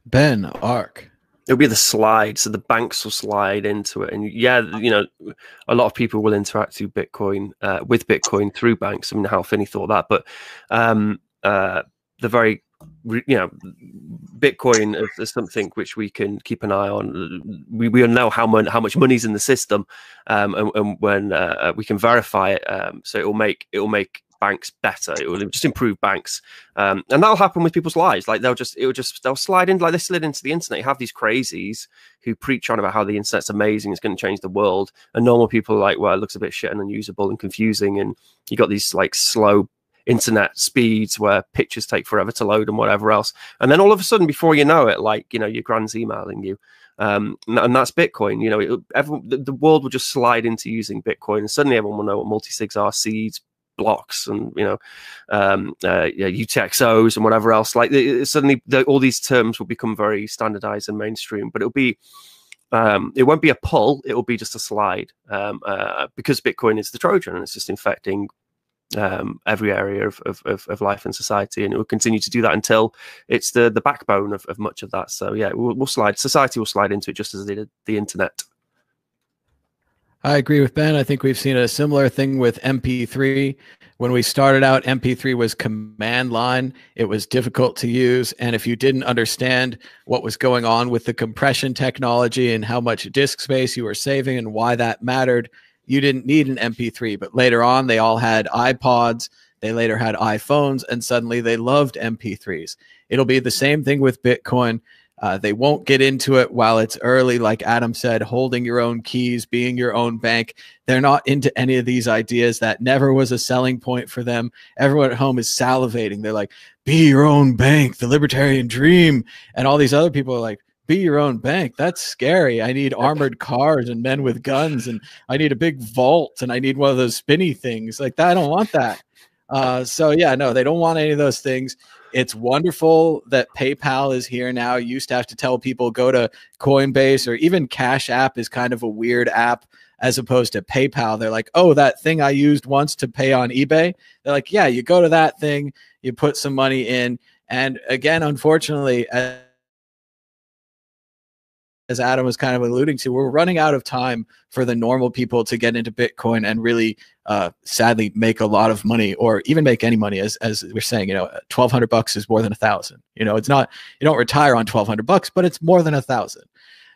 Ben Arc. It'll be the slide, so the banks will slide into it, and yeah, you know, a lot of people will interact through Bitcoin uh, with Bitcoin through banks. I mean, Hal Finney thought that, but um, uh, the very you know bitcoin is, something which we can keep an eye on. We, we know how much how much money's in the system um, and, and, when uh, we can verify it um, so it will make it will make banks better. It will just improve banks um, and that'll happen with people's lives. Like they'll just it will just they'll slide in like they slid into the internet. You have these crazies who preach on about how the internet's amazing it's going to change the world and normal people are like well it looks a bit shit and unusable and confusing and you got these like slow internet speeds where pictures take forever to load and whatever else. And then all of a sudden, before you know it, like, you know, your grand's emailing you. Um, and that's Bitcoin. You know, it, everyone, the, the, world will just slide into using Bitcoin, and suddenly everyone will know what multi sigs are, seeds, blocks, and you know, um, uh, yeah, UTXOs and whatever else. Like suddenly, the, all these terms will become very standardized and mainstream. But it'll be um, it won't be a pull; it will be just a slide um, uh, because Bitcoin is the Trojan and it's just infecting um, every area of, of, of, life and society, and it will continue to do that until it's the the backbone of, of much of that. So yeah, we'll, we'll slide. Society will slide into it just as the the internet. I agree with Ben. I think we've seen a similar thing with MP3. When we started out, MP3 was command line. It was difficult to use. And if you didn't understand what was going on with the compression technology and how much disk space you were saving and why that mattered, you didn't need an MP3. But later on, they all had iPods. They later had iPhones, and suddenly they loved MP3s. It'll be the same thing with Bitcoin. Uh, they won't get into it while it's early, like Adam said, holding your own keys, being your own bank. They're not into any of these ideas. That never was a selling point for them. Everyone at home is salivating. They're like, be your own bank, the libertarian dream. And all these other people are like, be your own bank. That's scary. I need armored cars and men with guns, and I need a big vault, and I need one of those spinny things. Like that, I don't want that. Uh, so yeah, no, they don't want any of those things. It's wonderful that PayPal is here now. You used to have to tell people go to Coinbase or even Cash App is kind of a weird app as opposed to PayPal. They're like, oh, that thing I used once to pay on eBay. They're like, yeah, you go to that thing, you put some money in. And again, unfortunately, as as Adam was kind of alluding to, we're running out of time for the normal people to get into Bitcoin and really, uh, sadly, make a lot of money or even make any money. As as we're saying, you know, twelve hundred bucks is more than a thousand. You know, it's not you don't retire on twelve hundred bucks, but it's more than a thousand,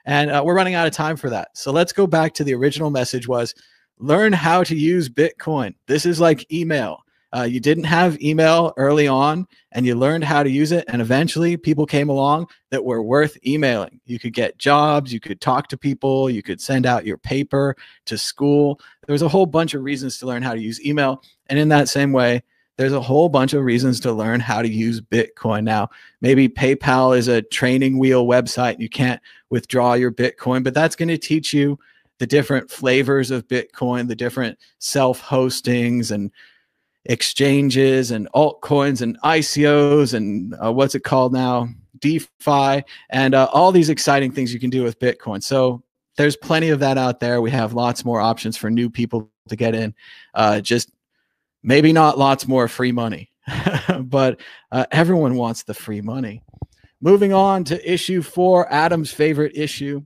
and uh, we're running out of time for that. So let's go back to the original message: was learn how to use Bitcoin. This is like email uh, you didn't have email early on and you learned how to use it and eventually people came along that were worth emailing. You could get jobs you could talk to people you could send out your paper to school. There was a whole bunch of reasons to learn how to use email and in that same way there's a whole bunch of reasons to learn how to use bitcoin. Now maybe paypal is a training wheel website you can't withdraw your bitcoin but that's going to teach you the different flavors of bitcoin the different self-hostings and exchanges and altcoins and ICOs and uh, what's it called now? DeFi and uh, all these exciting things you can do with Bitcoin. So there's plenty of that out there. We have lots more options for new people to get in. Uh, just maybe not lots more free money, but uh, everyone wants the free money. Moving on to issue four, Adam's favorite issue.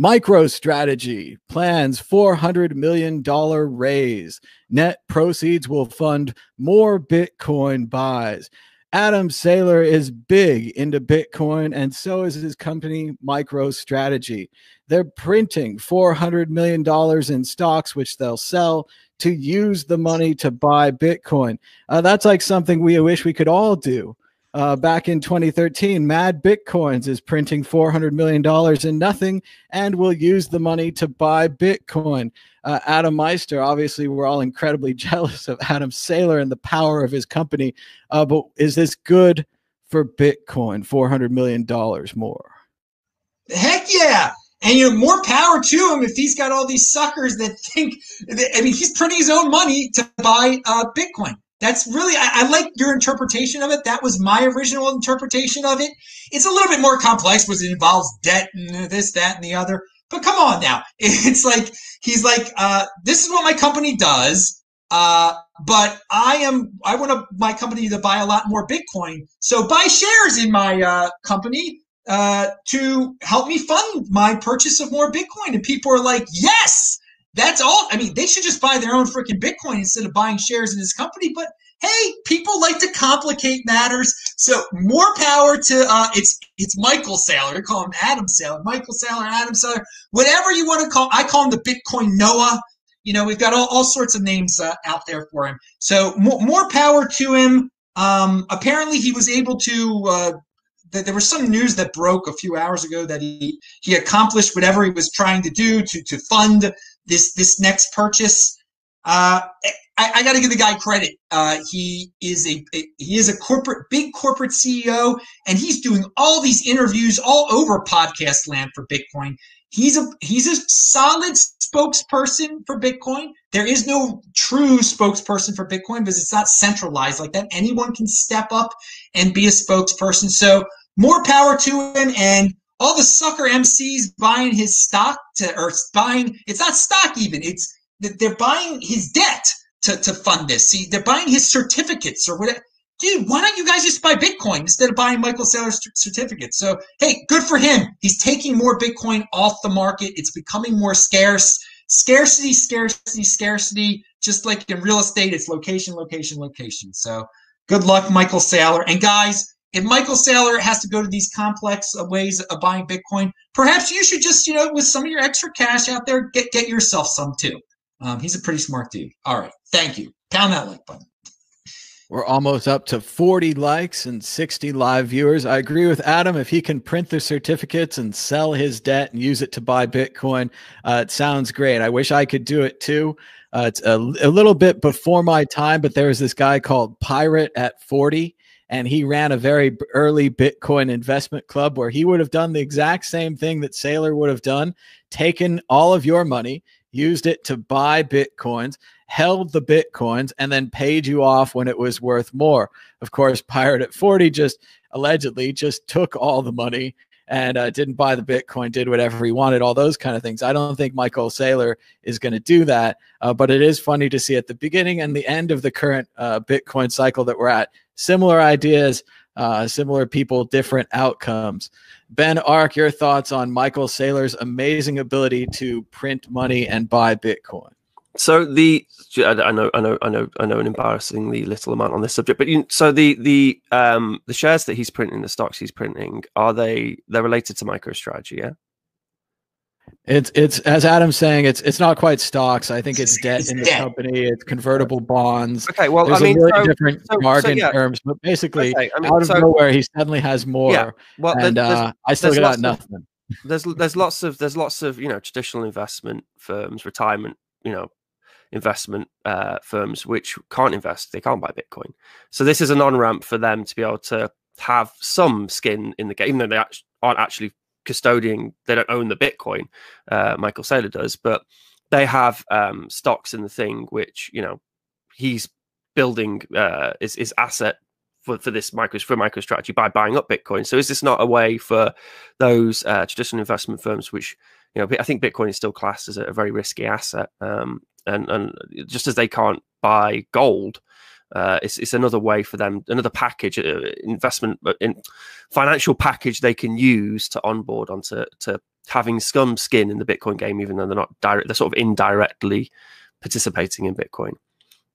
MicroStrategy plans $400 million raise. Net proceeds will fund more Bitcoin buys. Adam Saylor is big into Bitcoin, and so is his company, MicroStrategy. They're printing $400 million in stocks, which they'll sell to use the money to buy Bitcoin. Uh, that's like something we wish we could all do uh, back in 2013, Mad Bitcoins is printing $400 million in nothing and will use the money to buy Bitcoin. Uh, Adam Meister, obviously, we're all incredibly jealous of Adam Saylor and the power of his company. Uh, but is this good for Bitcoin? $400 million more. Heck yeah. And you know, more power to him if he's got all these suckers that think. That, I mean, he's printing his own money to buy uh, Bitcoin. That's really, I, I, like your interpretation of it. That was my original interpretation of it. It's a little bit more complex because it involves debt and this, that, and the other. But come on now. It's like, he's like, uh, this is what my company does. Uh, but I am, I want my company to buy a lot more Bitcoin. So buy shares in my uh, company uh, to help me fund my purchase of more Bitcoin. And people are like, yes, that's all. I mean, they should just buy their own freaking Bitcoin instead of buying shares in this company. But hey, people like to complicate matters. So more power to uh, it's it's Michael Saylor. I call him Adam Saylor, Michael Saylor, Adam Saylor, whatever you want to call. I call him the Bitcoin Noah. You know, we've got all, all sorts of names uh, out there for him. So more, more power to him. Um, apparently, he was able to. Uh, there was some news that broke a few hours ago that he he accomplished whatever he was trying to do to to fund this this next purchase. Uh, I, I got to give the guy credit. Uh, he is a, a, he is a corporate big corporate CEO, and he's doing all these interviews all over podcast land for Bitcoin. He's a he's a solid spokesperson for Bitcoin. There is no true spokesperson for Bitcoin because it's not centralized like that. Anyone can step up and be a spokesperson. So more power to him. And all the sucker MCs buying his stock to or buying it's not stock even it's they're buying his debt to, to fund this. See, they're buying his certificates or whatever. Dude, why don't you guys just buy Bitcoin instead of buying Michael Saylor's certificates? So, hey, good for him. He's taking more Bitcoin off the market. It's becoming more scarce. Scarcity, scarcity, scarcity. Just like in real estate, it's location, location, location. So, good luck, Michael Saylor. And guys, if Michael Saylor has to go to these complex ways of buying Bitcoin, perhaps you should just, you know, with some of your extra cash out there, get get yourself some too. Um, he's a pretty smart dude. All right. Thank you. Pound that like button. We're almost up to 40 likes and 60 live viewers. I agree with Adam. If he can print the certificates and sell his debt and use it to buy Bitcoin, uh, it sounds great. I wish I could do it too. Uh, it's a, a little bit before my time, but there was this guy called Pirate at 40 and he ran a very early Bitcoin investment club where he would have done the exact same thing that Saylor would have done, taken all of your money, used it to buy Bitcoins, held the Bitcoins, and then paid you off when it was worth more. Of course, Pirate at 40 just allegedly just took all the money and uh, didn't buy the Bitcoin, did whatever he wanted, all those kind of things. I don't think Michael Saylor is going to do that, uh, but it is funny to see at the beginning and the end of the current uh, Bitcoin cycle that we're at, similar ideas, uh, similar people, different outcomes. Ben Arc, your thoughts on Michael Saylor's amazing ability to print money and buy Bitcoin? So the I know I know I know I know an embarrassingly little amount on this subject, but you, so the the um the shares that he's printing, the stocks he's printing, are they they're related to MicroStrategy? Yeah. It's it's as Adam's saying, it's it's not quite stocks. I think it's debt in the company. It's convertible bonds. Okay, well, There's I mean, a really so, different so, jargon so, yeah. terms, but basically, okay, I mean, out of nowhere, he suddenly has more, Yeah, well, and there's- uh, I still got lots of- nothing. there's there's lots of there's lots of you know traditional investment firms, retirement you know investment uh, firms which can't invest, they can't buy Bitcoin. So this is an on ramp for them to be able to have some skin in the game, even though they act- aren't actually custodian, they don't own the Bitcoin. Uh, Michael Saylor does, but they have um, stocks in the thing which you know he's building uh, his, his asset for, for this micro for MicroStrategy by buying up Bitcoin. So is this not a way for those uh, traditional investment firms, which you know I think Bitcoin is still classed as a, a very risky asset, um, and and just as they can't buy gold. Uh, it's, it's another way for them, another package, uh, investment uh, in financial package they can use to onboard onto to having some skin in the Bitcoin game, even though they're not direct, they're sort of indirectly participating in Bitcoin.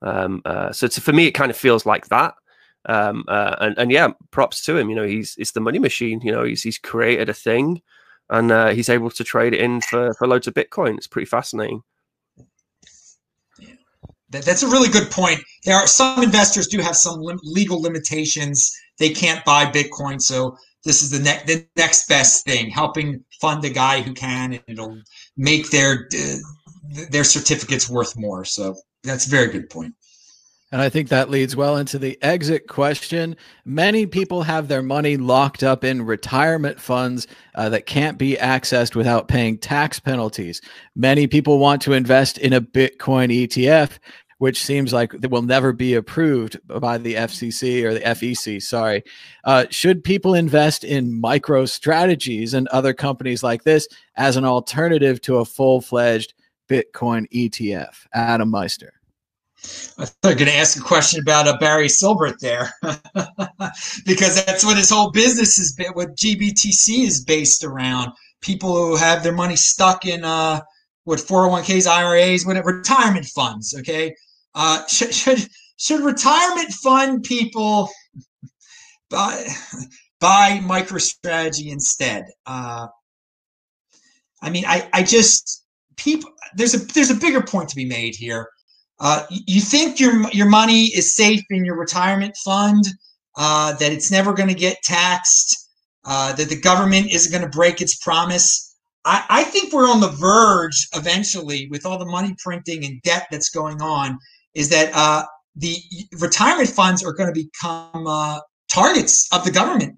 Um, uh, so to, for me, it kind of feels like that. Um, uh, and, and yeah, props to him. You know, he's it's the money machine. You know, he's he's created a thing, and uh, he's able to trade it in for for loads of Bitcoin. It's pretty fascinating. That, that's a really good point. There are some investors do have some lim- legal limitations. They can't buy Bitcoin, so this is the next the next best thing, helping fund a guy who can, and it'll make their uh, their certificates worth more. So that's a very good point. And I think that leads well into the exit question. Many people have their money locked up in retirement funds uh, that can't be accessed without paying tax penalties. Many people want to invest in a Bitcoin ETF, which seems like it will never be approved by the FCC or the FEC. Sorry. Uh, should people invest in micro strategies and other companies like this as an alternative to a full fledged Bitcoin ETF? Adam Meister. I thought were going to ask a question about uh, Barry Silbert there, because that's what his whole business is, what GBTC is based around. People who have their money stuck in uh, what 401ks, IRAs, whatever, retirement funds. Okay, uh, should, should should retirement fund people buy buy MicroStrategy instead? Uh, I mean, I I just people there's a there's a bigger point to be made here uh, you think your your money is safe in your retirement fund, uh, that it's never going to get taxed, uh, that the government isn't going to break its promise. I, I, think we're on the verge eventually, with all the money printing and debt that's going on, is that uh, the retirement funds are going to become uh, targets of the government.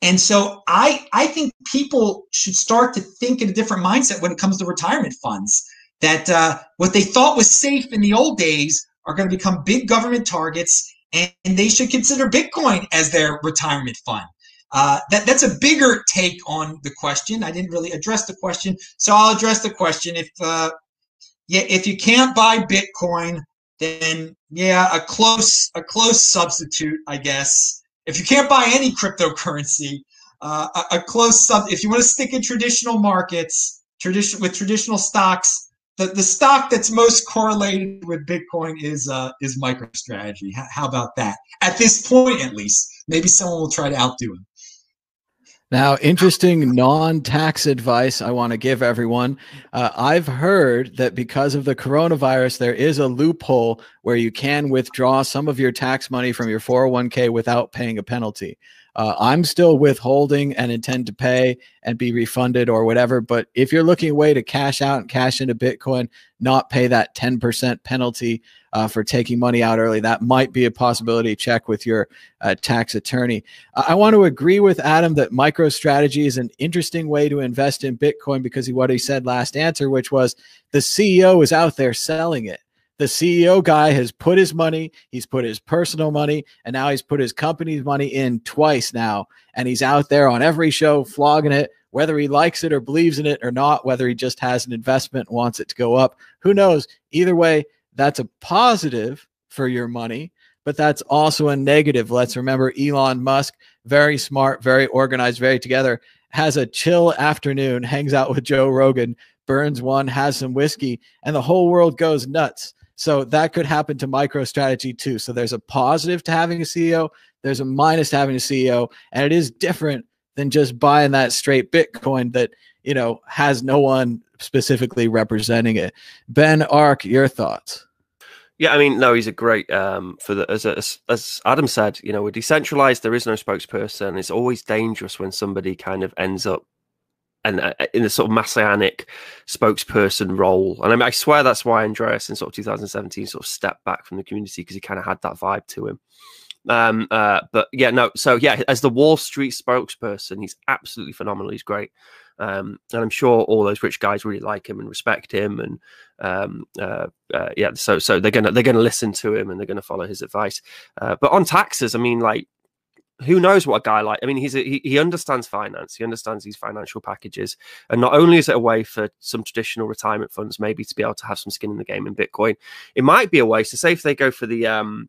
And so I I think people should start to think in a different mindset when it comes to retirement funds that uh, what they thought was safe in the old days are going to become big government targets, and, and they should consider Bitcoin as their retirement fund. Uh, that that's a bigger take on the question. I didn't really address the question, so I'll address the question. If uh, yeah, if you can't buy Bitcoin, then yeah, a close a close substitute, I guess. If you can't buy any cryptocurrency, uh, a, a, close sub. If you want to stick in traditional markets, tradition with traditional stocks, the, the stock that's most correlated with Bitcoin is uh, is MicroStrategy. How, how about that? At this point, at least, maybe someone will try to outdo him. Now, interesting non tax advice I want to give everyone. Uh, I've heard that because of the coronavirus, there is a loophole where you can withdraw some of your tax money from your 401k without paying a penalty. Uh, I'm still withholding and intend to pay and be refunded or whatever. But if you're looking a way to cash out and cash into Bitcoin, not pay that 10% penalty uh, for taking money out early, that might be a possibility. Check with your uh, tax attorney. I want to agree with Adam that MicroStrategy is an interesting way to invest in Bitcoin because of what he said last answer, which was the CEO is out there selling it the CEO guy has put his money, he's put his personal money, and now he's put his company's money in twice now. And he's out there on every show flogging it, whether he likes it or believes in it or not, whether he just has an investment, and wants it to go up. Who knows? Either way, that's a positive for your money, but that's also a negative. Let's remember Elon Musk, very smart, very organized, very together, has a chill afternoon, hangs out with Joe Rogan, burns one, has some whiskey, and the whole world goes nuts. So that could happen to MicroStrategy too. So there's a positive to having a CEO, there's a minus to having a CEO, and it is different than just buying that straight Bitcoin that you know has no one specifically representing it. Ben Arc, your thoughts? Yeah, I mean, no, he's a great um, for the as, as as Adam said. You know, we're decentralized. There is no spokesperson. It's always dangerous when somebody kind of ends up and uh, in the sort of messianic spokesperson role. And I, mean, I swear that's why Andreas in sort of 2017 sort of stepped back from the community because he kind of had that vibe to him. Um, uh, but yeah, no. So yeah, as the Wall Street spokesperson, he's absolutely phenomenal. He's great, um, and I'm sure all those rich guys really like him and respect him. And um, uh, uh, yeah, so so they're gonna they're gonna listen to him and they're gonna follow his advice. Uh, but on taxes, I mean, like who knows what a guy like? I mean, he's a, he, he understands finance. He understands these financial packages, and not only is it a way for some traditional retirement funds maybe to be able to have some skin in the game in Bitcoin, it might be a way. So, say if they go for the um,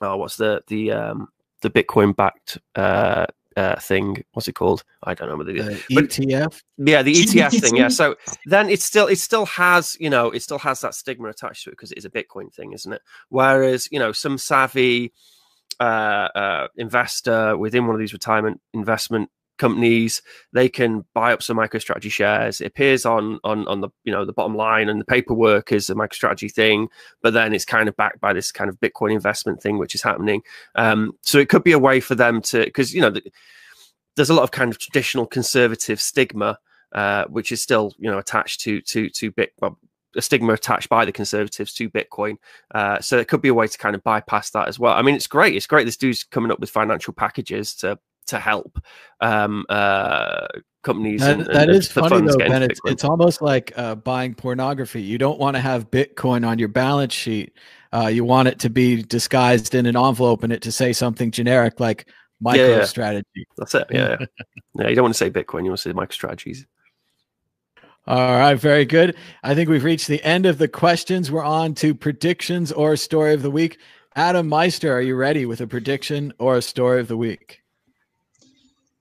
oh, what's the the um the Bitcoin backed uh uh, thing. What's it called? I don't know what it is. Uh, ETF. Yeah, the ETF thing. Yeah. So then it still it still has you know it still has that stigma attached to it because it is a Bitcoin thing, isn't it? Whereas you know some savvy uh, uh, investor within one of these retirement investment companies they can buy up some microstrategy shares. It appears on on on the you know the bottom line and the paperwork is a microstrategy thing but then it's kind of backed by this kind of bitcoin investment thing which is happening. Um, so it could be a way for them to because you know the, there's a lot of kind of traditional conservative stigma uh, which is still you know attached to to to bit a stigma attached by the conservatives to Bitcoin. Uh, so it could be a way to kind of bypass that as well. I mean, it's great. It's great. This dude's coming up with financial packages to to help um, uh, companies. That, and, that and is funny though, Ben. It's, it's, almost like uh, buying pornography. You don't want to have Bitcoin on your balance sheet. Uh, you want it to be disguised in an envelope and it to say something generic like MicroStrategy. Yeah, yeah. That's it. Yeah, yeah. yeah. You don't want to say Bitcoin. You want to say MicroStrategies. All right, very good. I think we've reached the end of the questions. We're on to predictions or story of the week. Adam Meister, are you ready with a prediction or a story of the week?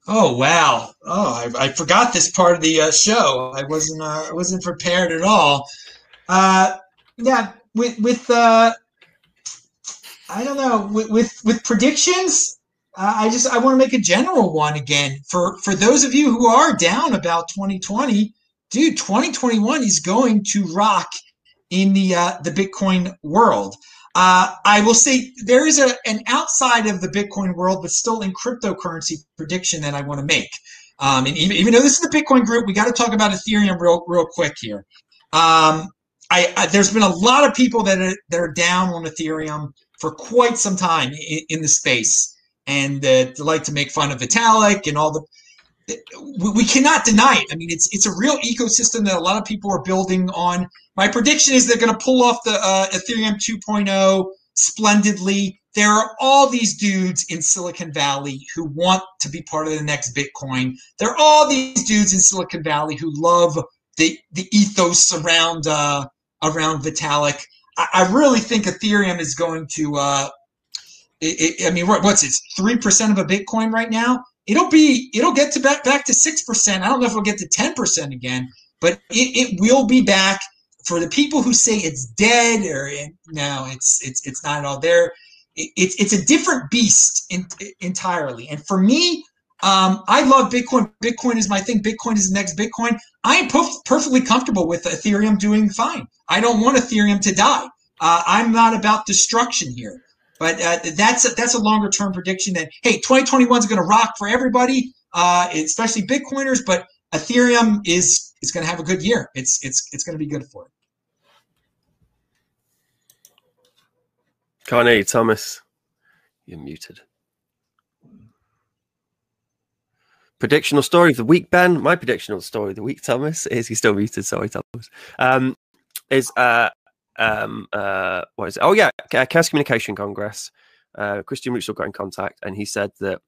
Oh wow! Oh, I, I forgot this part of the uh, show. I wasn't uh, I wasn't prepared at all. Uh, yeah, with with uh, I don't know with with, with predictions. Uh, I just I want to make a general one again for for those of you who are down about 2020 dude, 2021 is going to rock in the uh, the Bitcoin world. Uh, I will say there is a, an outside of the Bitcoin world, but still in cryptocurrency prediction that I want to make. Um, and even, even though this is the Bitcoin group, we got to talk about Ethereum real real quick here. Um, I, I, there's been a lot of people that are that are down on Ethereum for quite some time in, in the space, and uh, like to make fun of Vitalik and all the we cannot deny it. I mean, it's it's a real ecosystem that a lot of people are building on. My prediction is they're going to pull off the uh, Ethereum 2.0 splendidly. There are all these dudes in Silicon Valley who want to be part of the next Bitcoin. There are all these dudes in Silicon Valley who love the the ethos around uh, around Vitalik. I, I really think Ethereum is going to. Uh, it, it, I mean, what, what's it? Three percent of a Bitcoin right now. It'll be. It'll get to back back to six percent. I don't know if it'll get to ten percent again, but it, it will be back. For the people who say it's dead or no, it's it's it's not at all there. It, it's it's a different beast in, entirely. And for me, um, I love Bitcoin. Bitcoin is my thing. Bitcoin is the next Bitcoin. I am perf- perfectly comfortable with Ethereum doing fine. I don't want Ethereum to die. Uh, I'm not about destruction here. But uh, that's a, that's a longer term prediction that hey, 2021 is going to rock for everybody, uh, especially Bitcoiners. But Ethereum is is going to have a good year. It's it's it's going to be good for it. Can't Thomas. You're muted. Predictional story of the week, Ben. My predictional story of the week, Thomas, is he's still muted. Sorry, Thomas. Um, is uh um uh what is it? Oh yeah, Chaos Communication Congress. Uh, Christian Ruetzel got in contact, and he said that.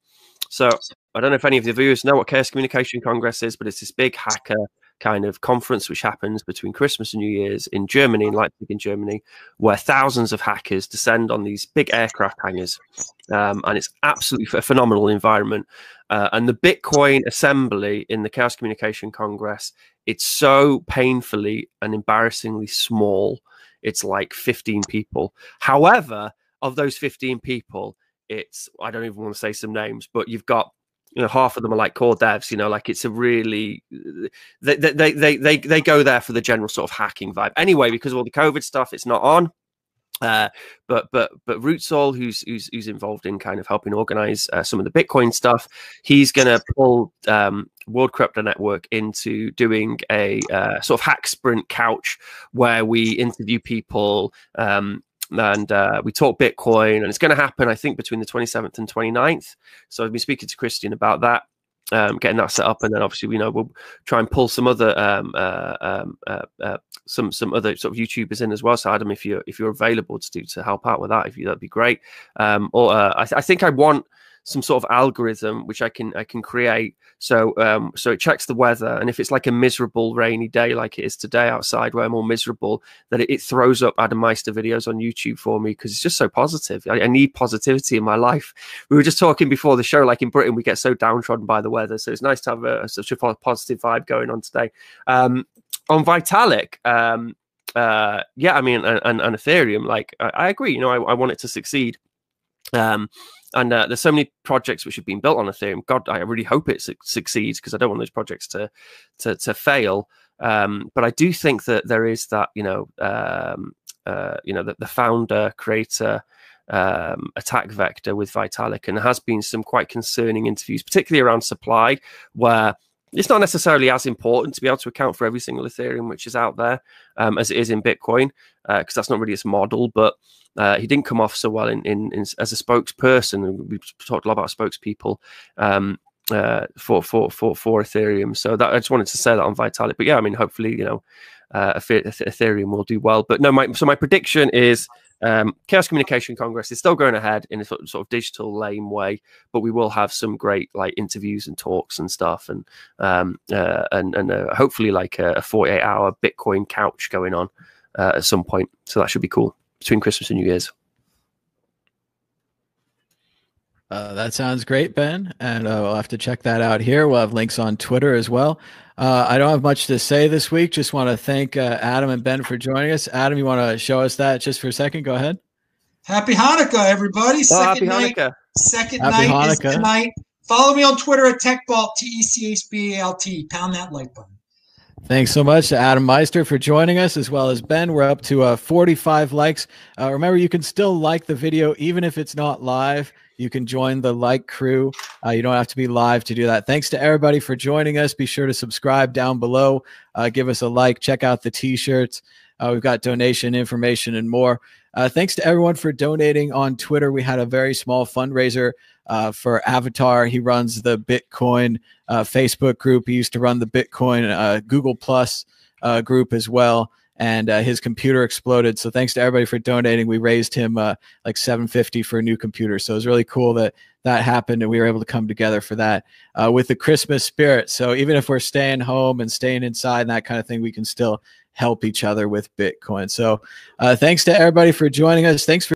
So I don't know if any of the viewers know what Chaos Communication Congress is, but it's this big hacker kind of conference which happens between Christmas and New Year's in Germany, in Leipzig, in Germany, where thousands of hackers descend on these big aircraft hangars, um, and it's absolutely a phenomenal environment. Uh, and the Bitcoin assembly in the Chaos Communication Congress, it's so painfully and embarrassingly small. It's like 15 people. However, of those 15 people, it's I don't even want to say some names, but you've got you know half of them are like core devs you know like it's a really they they they they, they go there for the general sort of hacking vibe anyway because of all the covid stuff it's not on uh, but but but Ruetzel, who's who's who's involved in kind of helping organize uh, some of the Bitcoin stuff, he's going to pull um, World Crypto Network into doing a uh, sort of hack sprint couch where we interview people, um, and uh, we talk Bitcoin, and it's going to happen, I think, between the 27th and 29th. So I've been speaking to Christian about that. Um, getting that set up, and then obviously, you know, we'll try and pull some other um, uh, um, uh, uh, some some other sort of YouTubers in as well. So Adam, if you're if you're available to do to help out with that, if you that'd be great. Um, or uh, I, th- I think I want some sort of algorithm which I can I can create. So um, so it checks the weather, and if it's like a miserable rainy day like it is today outside, where I'm all miserable, that it, it throws up Adam Meister videos on YouTube for me because it's just so positive. I, I, need positivity in my life. We were just talking before the show, like in Britain, we get so downtrodden by the weather, so it's nice to have a, such a positive vibe going on today. Um, on Vitalik, um, uh, yeah, I mean, and, and, Ethereum, like I, I agree. You know, I, I want it to succeed. Um, and uh, there's so many projects which have been built on Ethereum. God, I really hope it su- succeeds because I don't want those projects to to, to fail. Um, but I do think that there is that you know um, uh, you know the, the founder creator um, attack vector with Vitalik, and there has been some quite concerning interviews, particularly around supply, where it's not necessarily as important to be able to account for every single Ethereum which is out there um, as it is in Bitcoin, because uh, that's not really its model. But uh, he didn't come off so well in, in, in, as a spokesperson. We've talked a lot about spokespeople um, uh, for, for for for Ethereum. So that I just wanted to say that on Vitalik. But yeah, I mean, hopefully, you know, uh, Ethereum will do well. But no, my so my prediction is um, Chaos Communication Congress is still going ahead in a sort of, sort of, digital lame way, but we will have some great like interviews and talks and stuff, and um, uh, and and uh, hopefully like a, a 48 hour Bitcoin couch going on uh, at some point. So that should be cool between Christmas and New Year's. Uh, that sounds great, Ben. And uh, we'll have to check that out here. We'll have links on Twitter as well. Uh, I don't have much to say this week. Just want to thank uh, Adam and Ben for joining us. Adam, you want to show us that just for a second? Go ahead. Happy Hanukkah, everybody. Oh, happy night, Hanukkah. Second happy night Hanukkah. is tonight. Follow me on Twitter at TechBalt, T E C H B A L T. Pound that like button. Thanks so much to Adam Meister for joining us, as well as Ben. We're up to uh, 45 likes. Uh, remember, you can still like the video even if it's not live. You can join the like crew. Uh, you don't have to be live to do that. Thanks to everybody for joining us. Be sure to subscribe down below. Uh, give us a like. Check out the t-shirts. Uh, we've got donation information and more. Uh, thanks to everyone for donating on Twitter. We had a very small fundraiser uh, for Avatar. He runs the Bitcoin uh, Facebook group. He used to run the Bitcoin Google Plus group as well. And uh, his computer exploded. So thanks to everybody for donating. We raised him like 750 for a new computer. So it was really cool that that happened and we were able to come together for that with the Christmas spirit. So even if we're staying home and staying inside and that kind of thing, we can still help each other with Bitcoin. So, uh, thanks to everybody for joining us. Thanks for.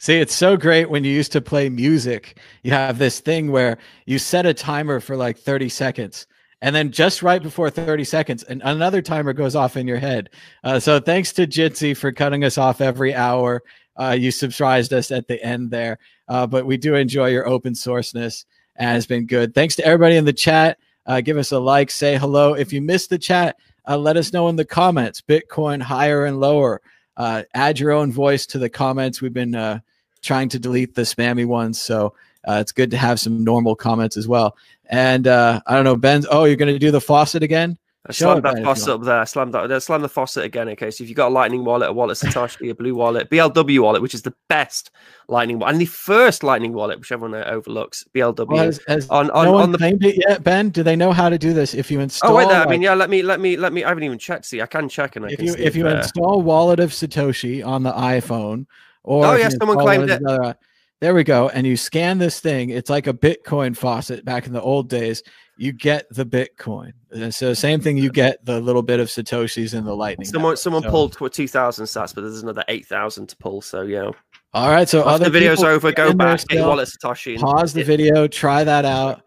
See, it's so great when you used to play music. You have this thing where you set a timer for like 30 seconds. And then just right before 30 seconds, and another timer goes off in your head. Uh, so thanks to Jitsi for cutting us off every hour. Uh, you surprised us at the end there. Uh, but we do enjoy your open sourceness and it's been good. Thanks to everybody in the chat. Uh, give us a like, say hello. If you missed the chat, uh, let us know in the comments. Bitcoin higher and lower. Uh, add your own voice to the comments. We've been trying to delete the spammy ones, so uh, it's good to have some normal comments as well. And uh, I don't know, Ben. Oh, you're going to do the faucet again? I slammed that faucet up there. Slam that. Slam the faucet again. Okay, so if you've got a Lightning wallet, a wallet Satoshi, a Blue wallet, BLW wallet, which is the best Lightning wallet, and the first Lightning wallet, which everyone overlooks, BLW. Well, has, has on on, no on the claimed it yet, Ben? Do they know how to do this? If you install, oh wait, there. Like, I mean, yeah. Let me let me let me. I haven't even checked. See, I can check and I if can you if you install Wallet of Satoshi on the iPhone, or oh yeah, someone claimed it. Another, there we go. And you scan this thing. It's like a Bitcoin faucet back in the old days you get the Bitcoin. And so same thing, you get the little bit of Satoshis in the lightning. Someone someone so, pulled two thousand sats, but there's another eight thousand to pull. So yeah. All right. So After the video's over, go back, get wallet Satoshi. Pause the video, try that out.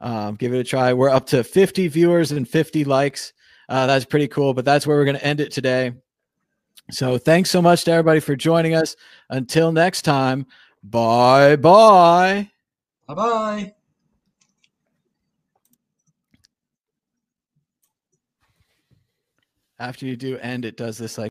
Um, give it a try. We're up to 50 viewers and 50 likes. Uh, that's pretty cool, but that's where we're going to end it today. So thanks so much to everybody for joining us. Until next time, bye bye. Bye bye. after you do end, it does this like